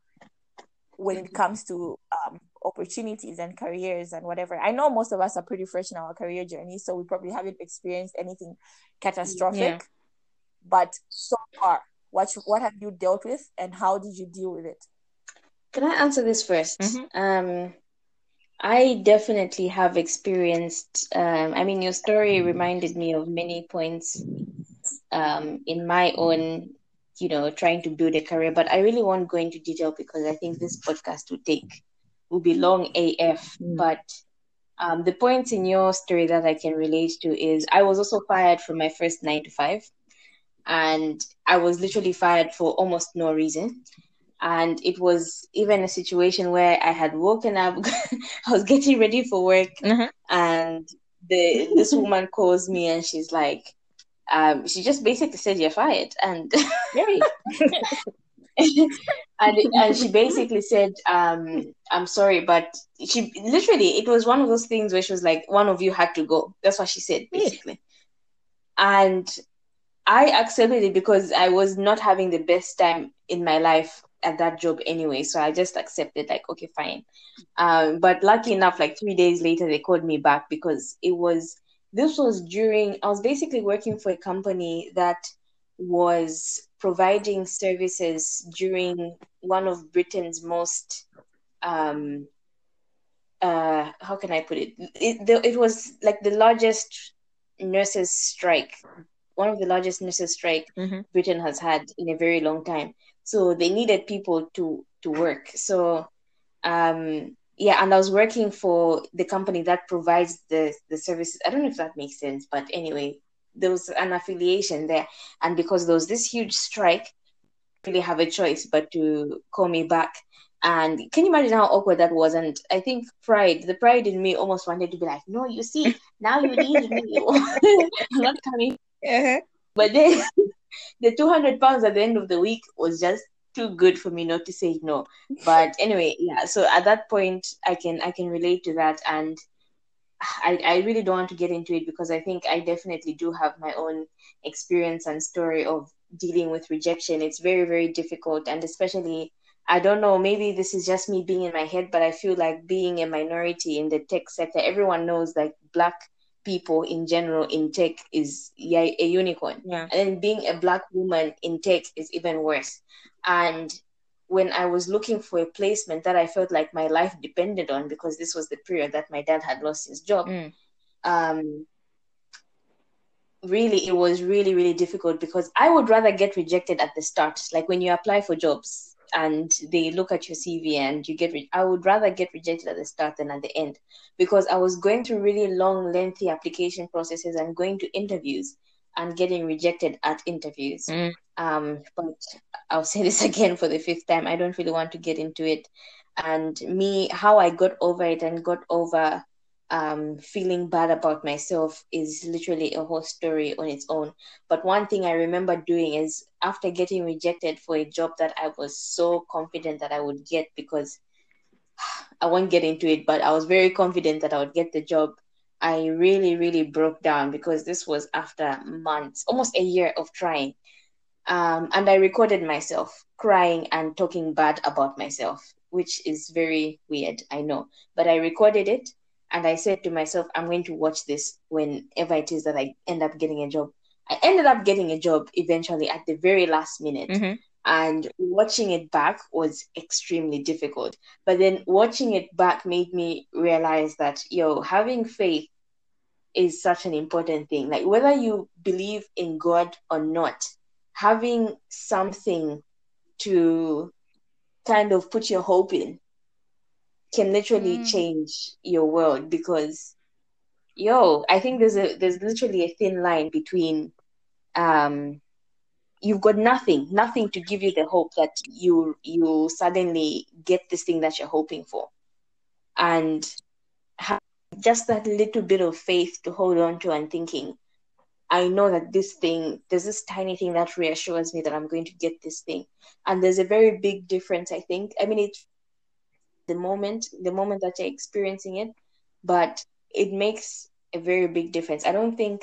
when it comes to um, opportunities and careers and whatever i know most of us are pretty fresh in our career journey so we probably haven't experienced anything catastrophic Yeah. but so far what what have you dealt with and how did you deal with it Can I answer this 1st Mhm. Um, I definitely have experienced. Um, I mean, your story reminded me of many points um, in my own, you know, trying to build a career. But I really won't go into detail because I think this podcast will take will be long AF. Mm. But um, the points in your story that I can relate to is I was also fired from my first nine to five, and I was literally fired for almost no reason and it was even a situation where I had woken up, I was getting ready for work, Mhm. and the this woman calls me and she's like, um, she just basically said you're fired, and and and she basically said, um, I'm sorry, but she literally it was one of those things where she was like, one of you had to go. That's what she said basically, and I accepted it because I was not having the best time in my life at that job anyway. So I just accepted, like, okay, fine. Um, but lucky enough, like three days later, they called me back because it was this was during I was basically working for a company that was providing services during one of Britain's most um uh how can I put it? It, the, it was like the largest nurses strike one of the largest nurses strike Mhm. Britain has had in a very long time. So they needed people to to work. So um yeah, and I was working for the company that provides the the services. I don't know if that makes sense, but anyway, there was an affiliation there, and because there was this huge strike, really have a choice but to call me back. And can you imagine how awkward that was? And I think pride, the pride in me almost wanted to be like, no, you see, now you need me. I'm not coming. Uh-huh. But then the 200 pounds at the end of the week was just too good for me not to say no. But anyway, yeah. So at that point, I can I can relate to that, and I I really don't want to get into it because I think I definitely do have my own experience and story of dealing with rejection. It's very very difficult, and especially I don't know, maybe this is just me being in my head, but I feel like being a minority in the tech sector, everyone knows like black people in general in tech is yeah, a unicorn. Yeah. And then being a black woman in tech is even worse. And when I was looking for a placement that I felt like my life depended on, because this was the period that my dad had lost his job, Mm. um, really, it was really, really difficult because I would rather get rejected at the start. Like when you apply for jobs and they look at your CV and you get, re- I would rather get rejected at the start than at the end because I was going through really long, lengthy application processes and going to interviews and getting rejected at interviews. Mm. Um, but I'll say this again for the fifth time. I don't really want to get into it. And me, how I got over it and got over um, feeling bad about myself is literally a whole story on its own. But one thing I remember doing is after getting rejected for a job that I was so confident that I would get because I won't get into it, but I was very confident that I would get the job. I really, really broke down because this was after months, almost a year of trying. Um, and I recorded myself crying and talking bad about myself, which is very weird, I know. But I recorded it and I said to myself, I'm going to watch this whenever it is that I end up getting a job. I ended up getting a job eventually at the very last minute. Mhm. And watching it back was extremely difficult. But then watching it back made me realize that, yo, having faith is such an important thing. Like, whether you believe in God or not, having something to kind of put your hope in can literally Mm. change your world because yo i think there's a there's literally a thin line between um you've got nothing nothing to give you the hope that you you suddenly get this thing that you're hoping for. And have just that little bit of faith to hold on to and thinking i know that this thing there's this tiny thing that reassures me that i'm going to get this thing. And there's a very big difference i think. I mean it's the moment the moment that you're experiencing it but it makes a very big difference i don't think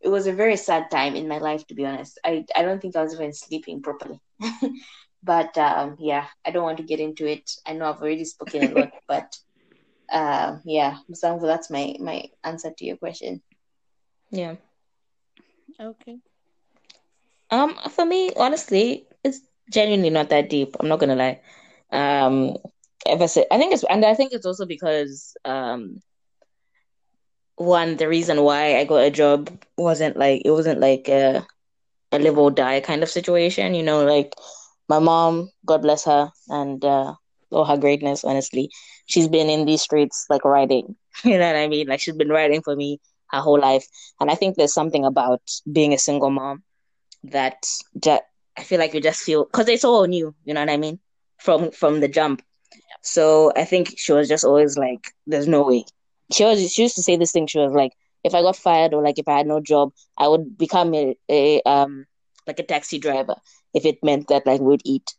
it was a very sad time in my life to be honest i, I don't think i was even sleeping properly but um, yeah i don't want to get into it i know i've already spoken a lot but uh, yeah Musango, that's my my answer to your question Yeah. Okay. Um, for me, honestly, it's genuinely not that deep. I'm not gonna lie. Um, ever since I think it's and I think it's also because um one the reason why I got a job wasn't like it wasn't like a a live or die kind of situation, you know, like my mom, God bless her, and uh all her greatness, honestly, she's been in these streets like writing. You know what I mean? Like she's been writing for me her whole life. And I think there's something about being a single mom that that I feel like you just feel because it's all new, you know what I mean? From from the jump. So I think she was just always like, "There's no way." She was she used to say this thing. She was like, "If I got fired or like if I had no job, I would become a, a um like a taxi driver if it meant that like we'd eat."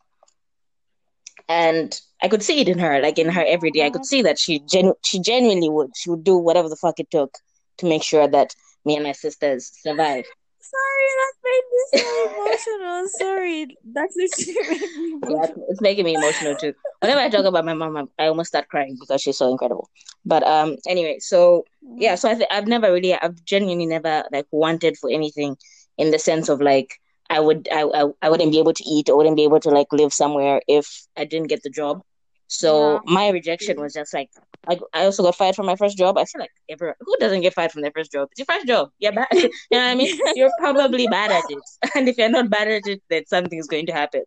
And I could see it in her, like in her everyday. I could see that she genu- she genuinely would. She would do whatever the fuck it took to make sure that me and my sisters survive. Sorry, that made me so emotional. Sorry, that literally made me Yeah, emotional. it's making me emotional too. Whenever I talk about my mom, I- I almost start crying because she's so incredible. But um, anyway, so yeah, so I th- I've never really, I've genuinely never like wanted for anything in the sense of like I would, I, I, I wouldn't be able to eat, I wouldn't be able to like live somewhere if I didn't get the job. So Yeah. my rejection was just like, I, I also got fired from my first job. I feel like everyone who doesn't get fired from their first job? It's your first job. You're bad. you know what I mean? You're probably bad at it, and if you're not bad at it, then something is going to happen.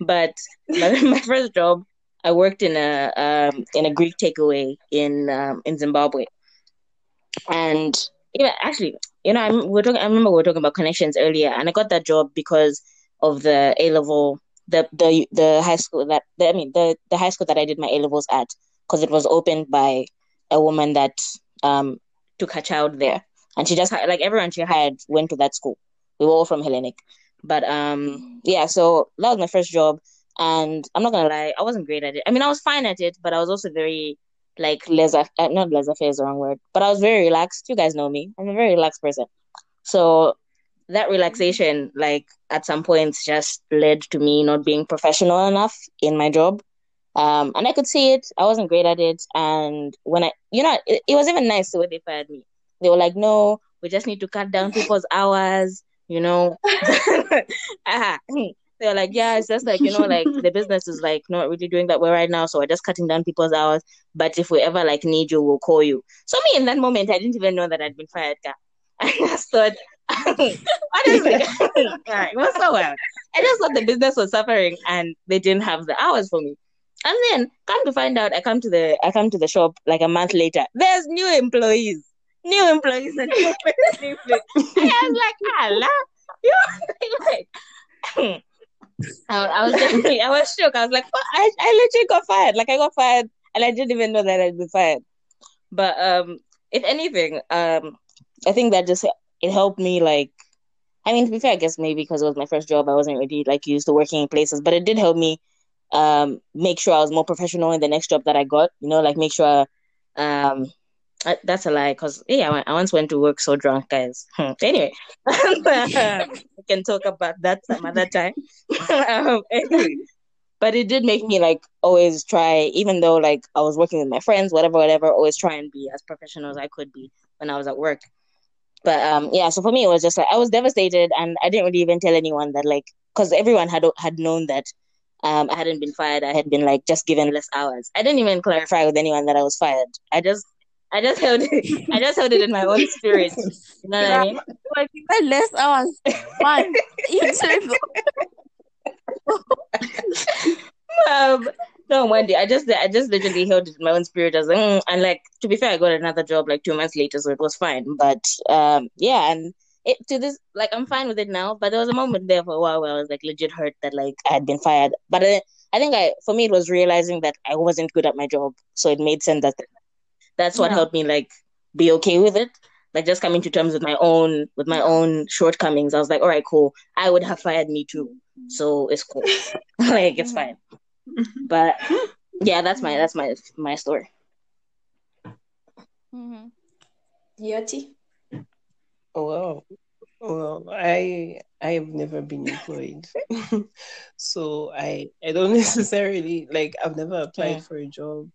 But my, my first job, I worked in a um, in a Greek takeaway in um, in Zimbabwe, and yeah, actually, you know, I'm, we're talking. I remember we were talking about connections earlier, and I got that job because of the A level the the the high school that the, I mean the the high school that I did my A levels at because it was opened by a woman that um took her child there, and she just like everyone she hired went to that school. We were all from Hellenic, but um yeah, so that was my first job, and I'm not gonna lie, I wasn't great at it. I mean, I was fine at it, but I was also very like laissez uh, not laissez faire is the wrong word, but I was very relaxed. You guys know me. I'm a very relaxed person. So that relaxation, like at some points, just led to me not being professional enough in my job. Um, and I could see it. I wasn't great at it. And when I, you know, it, it was even nice the way they fired me. They were like, no, we just need to cut down people's hours, you know. uh-huh. They were like, yeah, it's just like, you know, like the business is like not really doing that well right now. So we're just cutting down people's hours. But if we ever like need you, we'll call you. So me in that moment, I didn't even know that I'd been fired. I just thought, honestly, so well. I just thought the business was suffering and they didn't have the hours for me. And then come to find out, I come to the I come to the shop like a month later. There's new employees, new employees, and new employees. And I was like, Allah, you like. I, I was definitely, I was shocked. I was like, I, I literally got fired. Like I got fired, and I didn't even know that I'd been fired. But um, if anything, um, I think that just it helped me like I mean to be fair, I guess maybe because it was my first job, I wasn't really like used to working in places, but it did help me um make sure I was more professional in the next job that I got. You know, like make sure um I, that's a lie because yeah, I, I, once went to work so drunk, guys. anyway, we can talk about that some other time. um, anyway, but it did make me like always try, even though like I was working with my friends, whatever, whatever, always try and be as professional as I could be when I was at work. But um, yeah, so for me, it was just like I was devastated, and I didn't really even tell anyone that, like, because everyone had had known that um, I hadn't been fired. I had been like just given less hours. I didn't even clarify with anyone that I was fired. I just, I just held it. I just held it in my own spirit. You know what I mean? Like less hours. Man, you um, no, one day I just I just literally held it in my own spirit as mm, and like to be fair, I got another job like two months later, so it was fine. But um, yeah, and it to this like I'm fine with it now. But there was a moment there for a while where I was like legit hurt that like I had been fired. But I, I think I for me it was realizing that I wasn't good at my job, so it made sense that that's what yeah. helped me like be okay with it. Like just coming to terms with my own with my own shortcomings. I was like, all right, cool. I would have fired me too, so it's cool. like it's fine. Mm-hmm. But yeah, that's my that's my my story. Mm-hmm. Yoti? Oh, well, well, I I have never been employed, so I I don't necessarily like I've never applied yeah. for a job.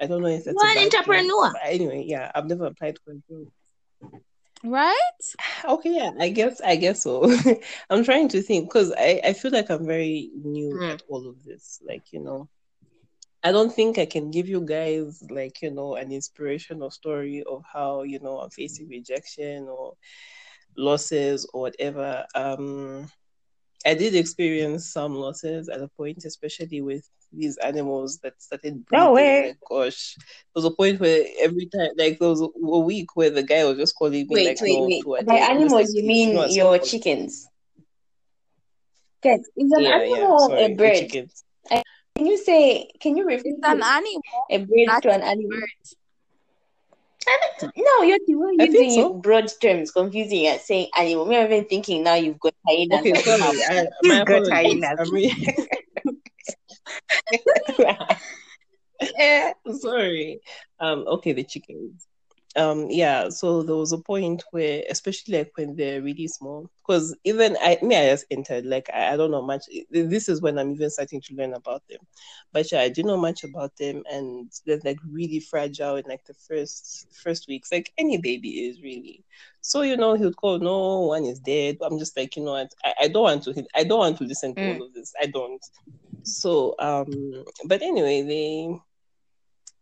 I don't know if that's an entrepreneur. anyway, yeah, I've never applied for a job. Right? Okay, yeah, I guess I guess so. I'm trying to think because I, I feel like I'm very new mm. at all of this. Like, you know, I don't think I can give you guys like, you know, an inspirational story of how, you know, I'm facing rejection or losses or whatever. Um I did experience some losses at a point, especially with these animals that started breathing. No way. Like, gosh, there was a point where every time, like, there was a, a week where the guy was just calling me. Wait, like, wait, no, wait. By animals, you mean no, your chickens? Yes, is an yeah, animal yeah, sorry, a bird? can you say? Can you refer? It's an animal. A bird to an animal. Bird. No, you're, you're using so. broad terms, confusing and saying animal. I'm even thinking now you've got hyenas. Okay, sorry. I, my got hyenas. I sorry. Um, okay, the chickens. Um yeah so there was a point where especially like when they're really small because even i me i just entered like I, I, don't know much this is when i'm even starting to learn about them. But yeah i didn't know much about them and they're like really fragile in like the first first weeks. Like any baby is really. So you know he would call no one is dead. I'm just like you know what? I, I don't want to i don't want to listen to mm. all of this. I don't so um but anyway they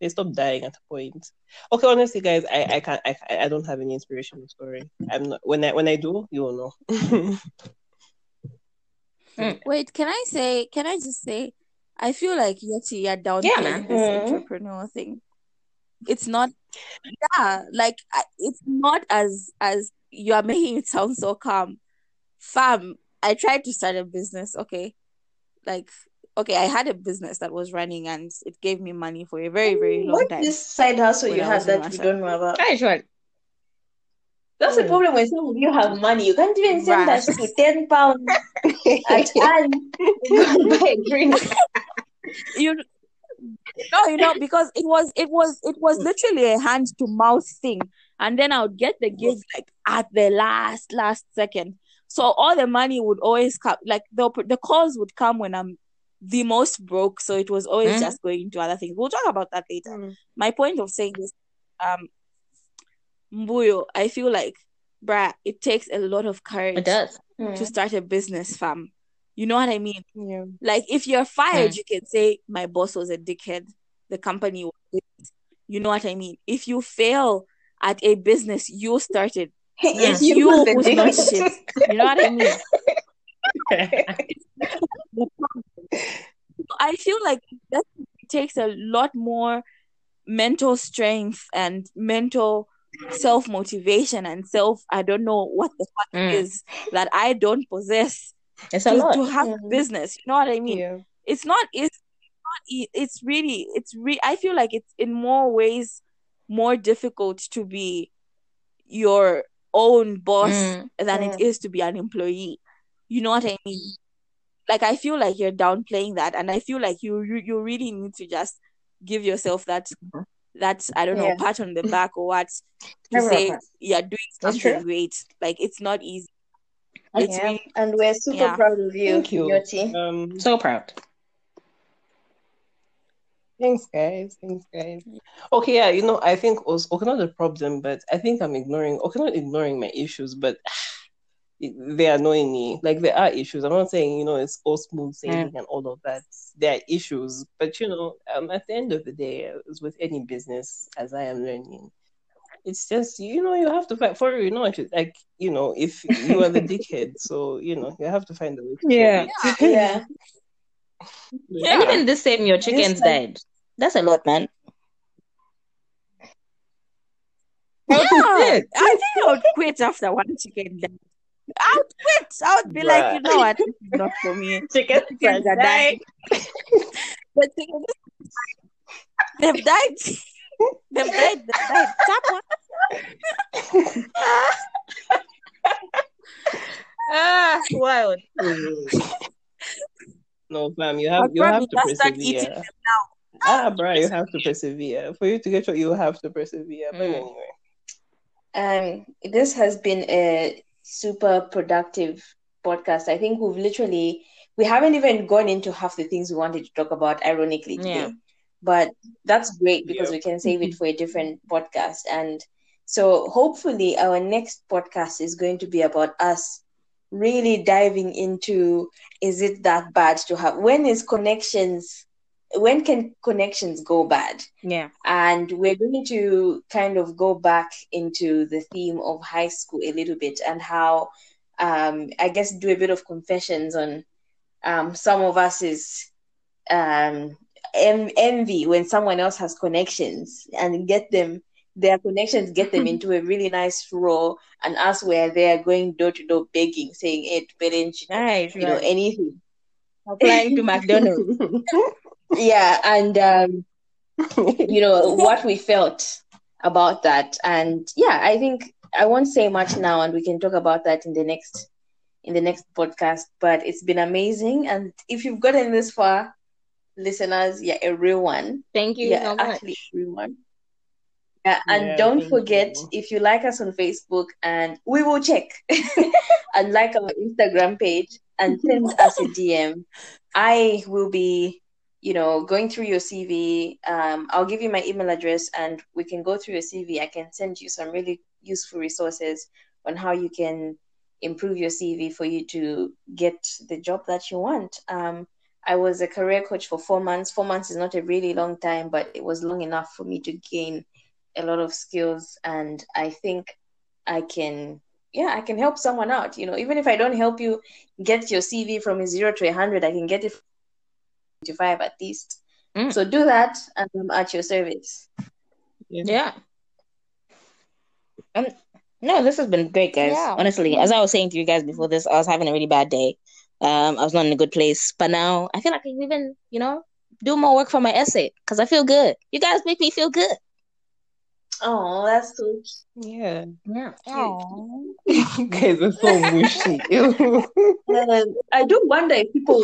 they stop dying at a point. Okay, honestly, guys, I I can't I, I don't have any inspirational story. I'm not when I when I do, you will know. mm. Wait, can I say? Can I just say? I feel like Yeti, you're down yeah, man. this mm. entrepreneur thing. It's not, yeah, like it's not as as you are making it sound so calm. Fam, I tried to start a business. Okay, like okay, I had a business that was running and it gave me money for a very, very long What's time. this side hustle you I had that you Russia. don't know about? Hi, sure. That's the Hmm. problem when some of you have money. You can't even send Right. us to ten pounds at time. You go and buy a drink. you no you know because it was it was it was literally a hand to mouth thing and then i would get the gig like at the last last second so all the money would always come like the the calls would come when i'm the most broke so it was always Mhm. just going to other things we'll talk about that later Mm. my point of saying this um mbuyo i feel like bruh it takes a lot of courage It does. to start a business fam you know what i mean Yeah. like if you're fired, Mm. you can say my boss was a dickhead. The company was this." you know what I mean? If you fail at a business you started, it's You you was the who's not dickhead. shit. You know what I mean? I feel like that takes a lot more mental strength and mental self motivation and self I don't know what the fuck Mm. is that I don't possess It's a to, lot. to have Mm. business. You know what I mean? Yeah. it's not it's not it's really it's re- i feel like it's in more ways more difficult to be your own boss Mm. than it Mm. is to be an employee you know what i mean like i feel like you're downplaying that and i feel like you you, you really need to just give yourself that that i don't know Yeah. pat on the back or what to Never say you're doing That's something great like it's not easy it's Yeah, really and we're super yeah. proud of you, Thank you. Yoti. Um, So proud. thanks, guys. Thanks, guys. Okay, yeah, you know, I think also okay, not the problem, but I think I'm ignoring. Okay, not ignoring my issues, but it, they're annoying me. Like there are issues. I'm not saying you know it's all smooth sailing and all of that. There are issues, but you know, um, at the end of the day, as with any business, as I am learning, it's just you know you have to fight for it. You know, what like you know, if you are the dickhead, so you know you have to find a way. To Yeah. solve. Yeah. Yeah. And even this same, your chickens time- died. That's a lot, man. Yeah. I think I would quit after one chicken died. I would quit. I would be like, you know what, this is not for me. Chickens Chickens are dying. But chickens, they've died. they've died. They've died. Chapa. Ah, wild. No, fam, you I'll have you have to just start eating persevere. Ah, bro, you have to persevere. For you to get what you have to persevere. But Mm. anyway, Um, this has been a super productive podcast. I think we've literally we haven't even gone into half the things we wanted to talk about, ironically today. Yeah. But that's great because Yeah. we can save it for a different podcast. And so hopefully our next podcast is going to be about us really diving into is it that bad to have when is connections when can connections go bad? Yeah. and we're going to kind of go back into the theme of high school a little bit and how um, I guess do a bit of confessions on um, some of us is um, en- envy when someone else has connections and get them their connections get them into a really nice role and us where they're going door to door begging saying hey parents Nice. you know anything Applying to McDonald's. yeah and um you know what we felt about that. And yeah i think i won't say much now and we can talk about that in the next in the next podcast but it's been amazing. And if you've gotten this far listeners you're a real one. Thank you yeah so much. actually a real one. Yeah, and Yeah, don't forget you. if you like us on facebook and we will check. And like our instagram page and send us a dm i will be you know, going through your CV, um, I'll give you my email address and we can go through your CV. I can send you some really useful resources on how you can improve your CV for you to get the job that you want. Um, I was a career coach for four months. Four months is not a really long time, but it was long enough for me to gain a lot of skills. And I think I can, yeah, I can help someone out. You know, even if I don't help you get your CV from a zero to a hundred, I can get it 25 at least. Mm. So do that and I'm at your service. Yeah. Um, no, this has been great, guys. Yeah. Honestly, as I was saying to you guys before this, I was having a really bad day. Um, I was not in a good place, but now I feel like I can even, you know, do more work for my essay because I feel good. You guys make me feel good. Oh, that's so cute. Yeah. Yeah. You guys are so mushy. Um, I do wonder if people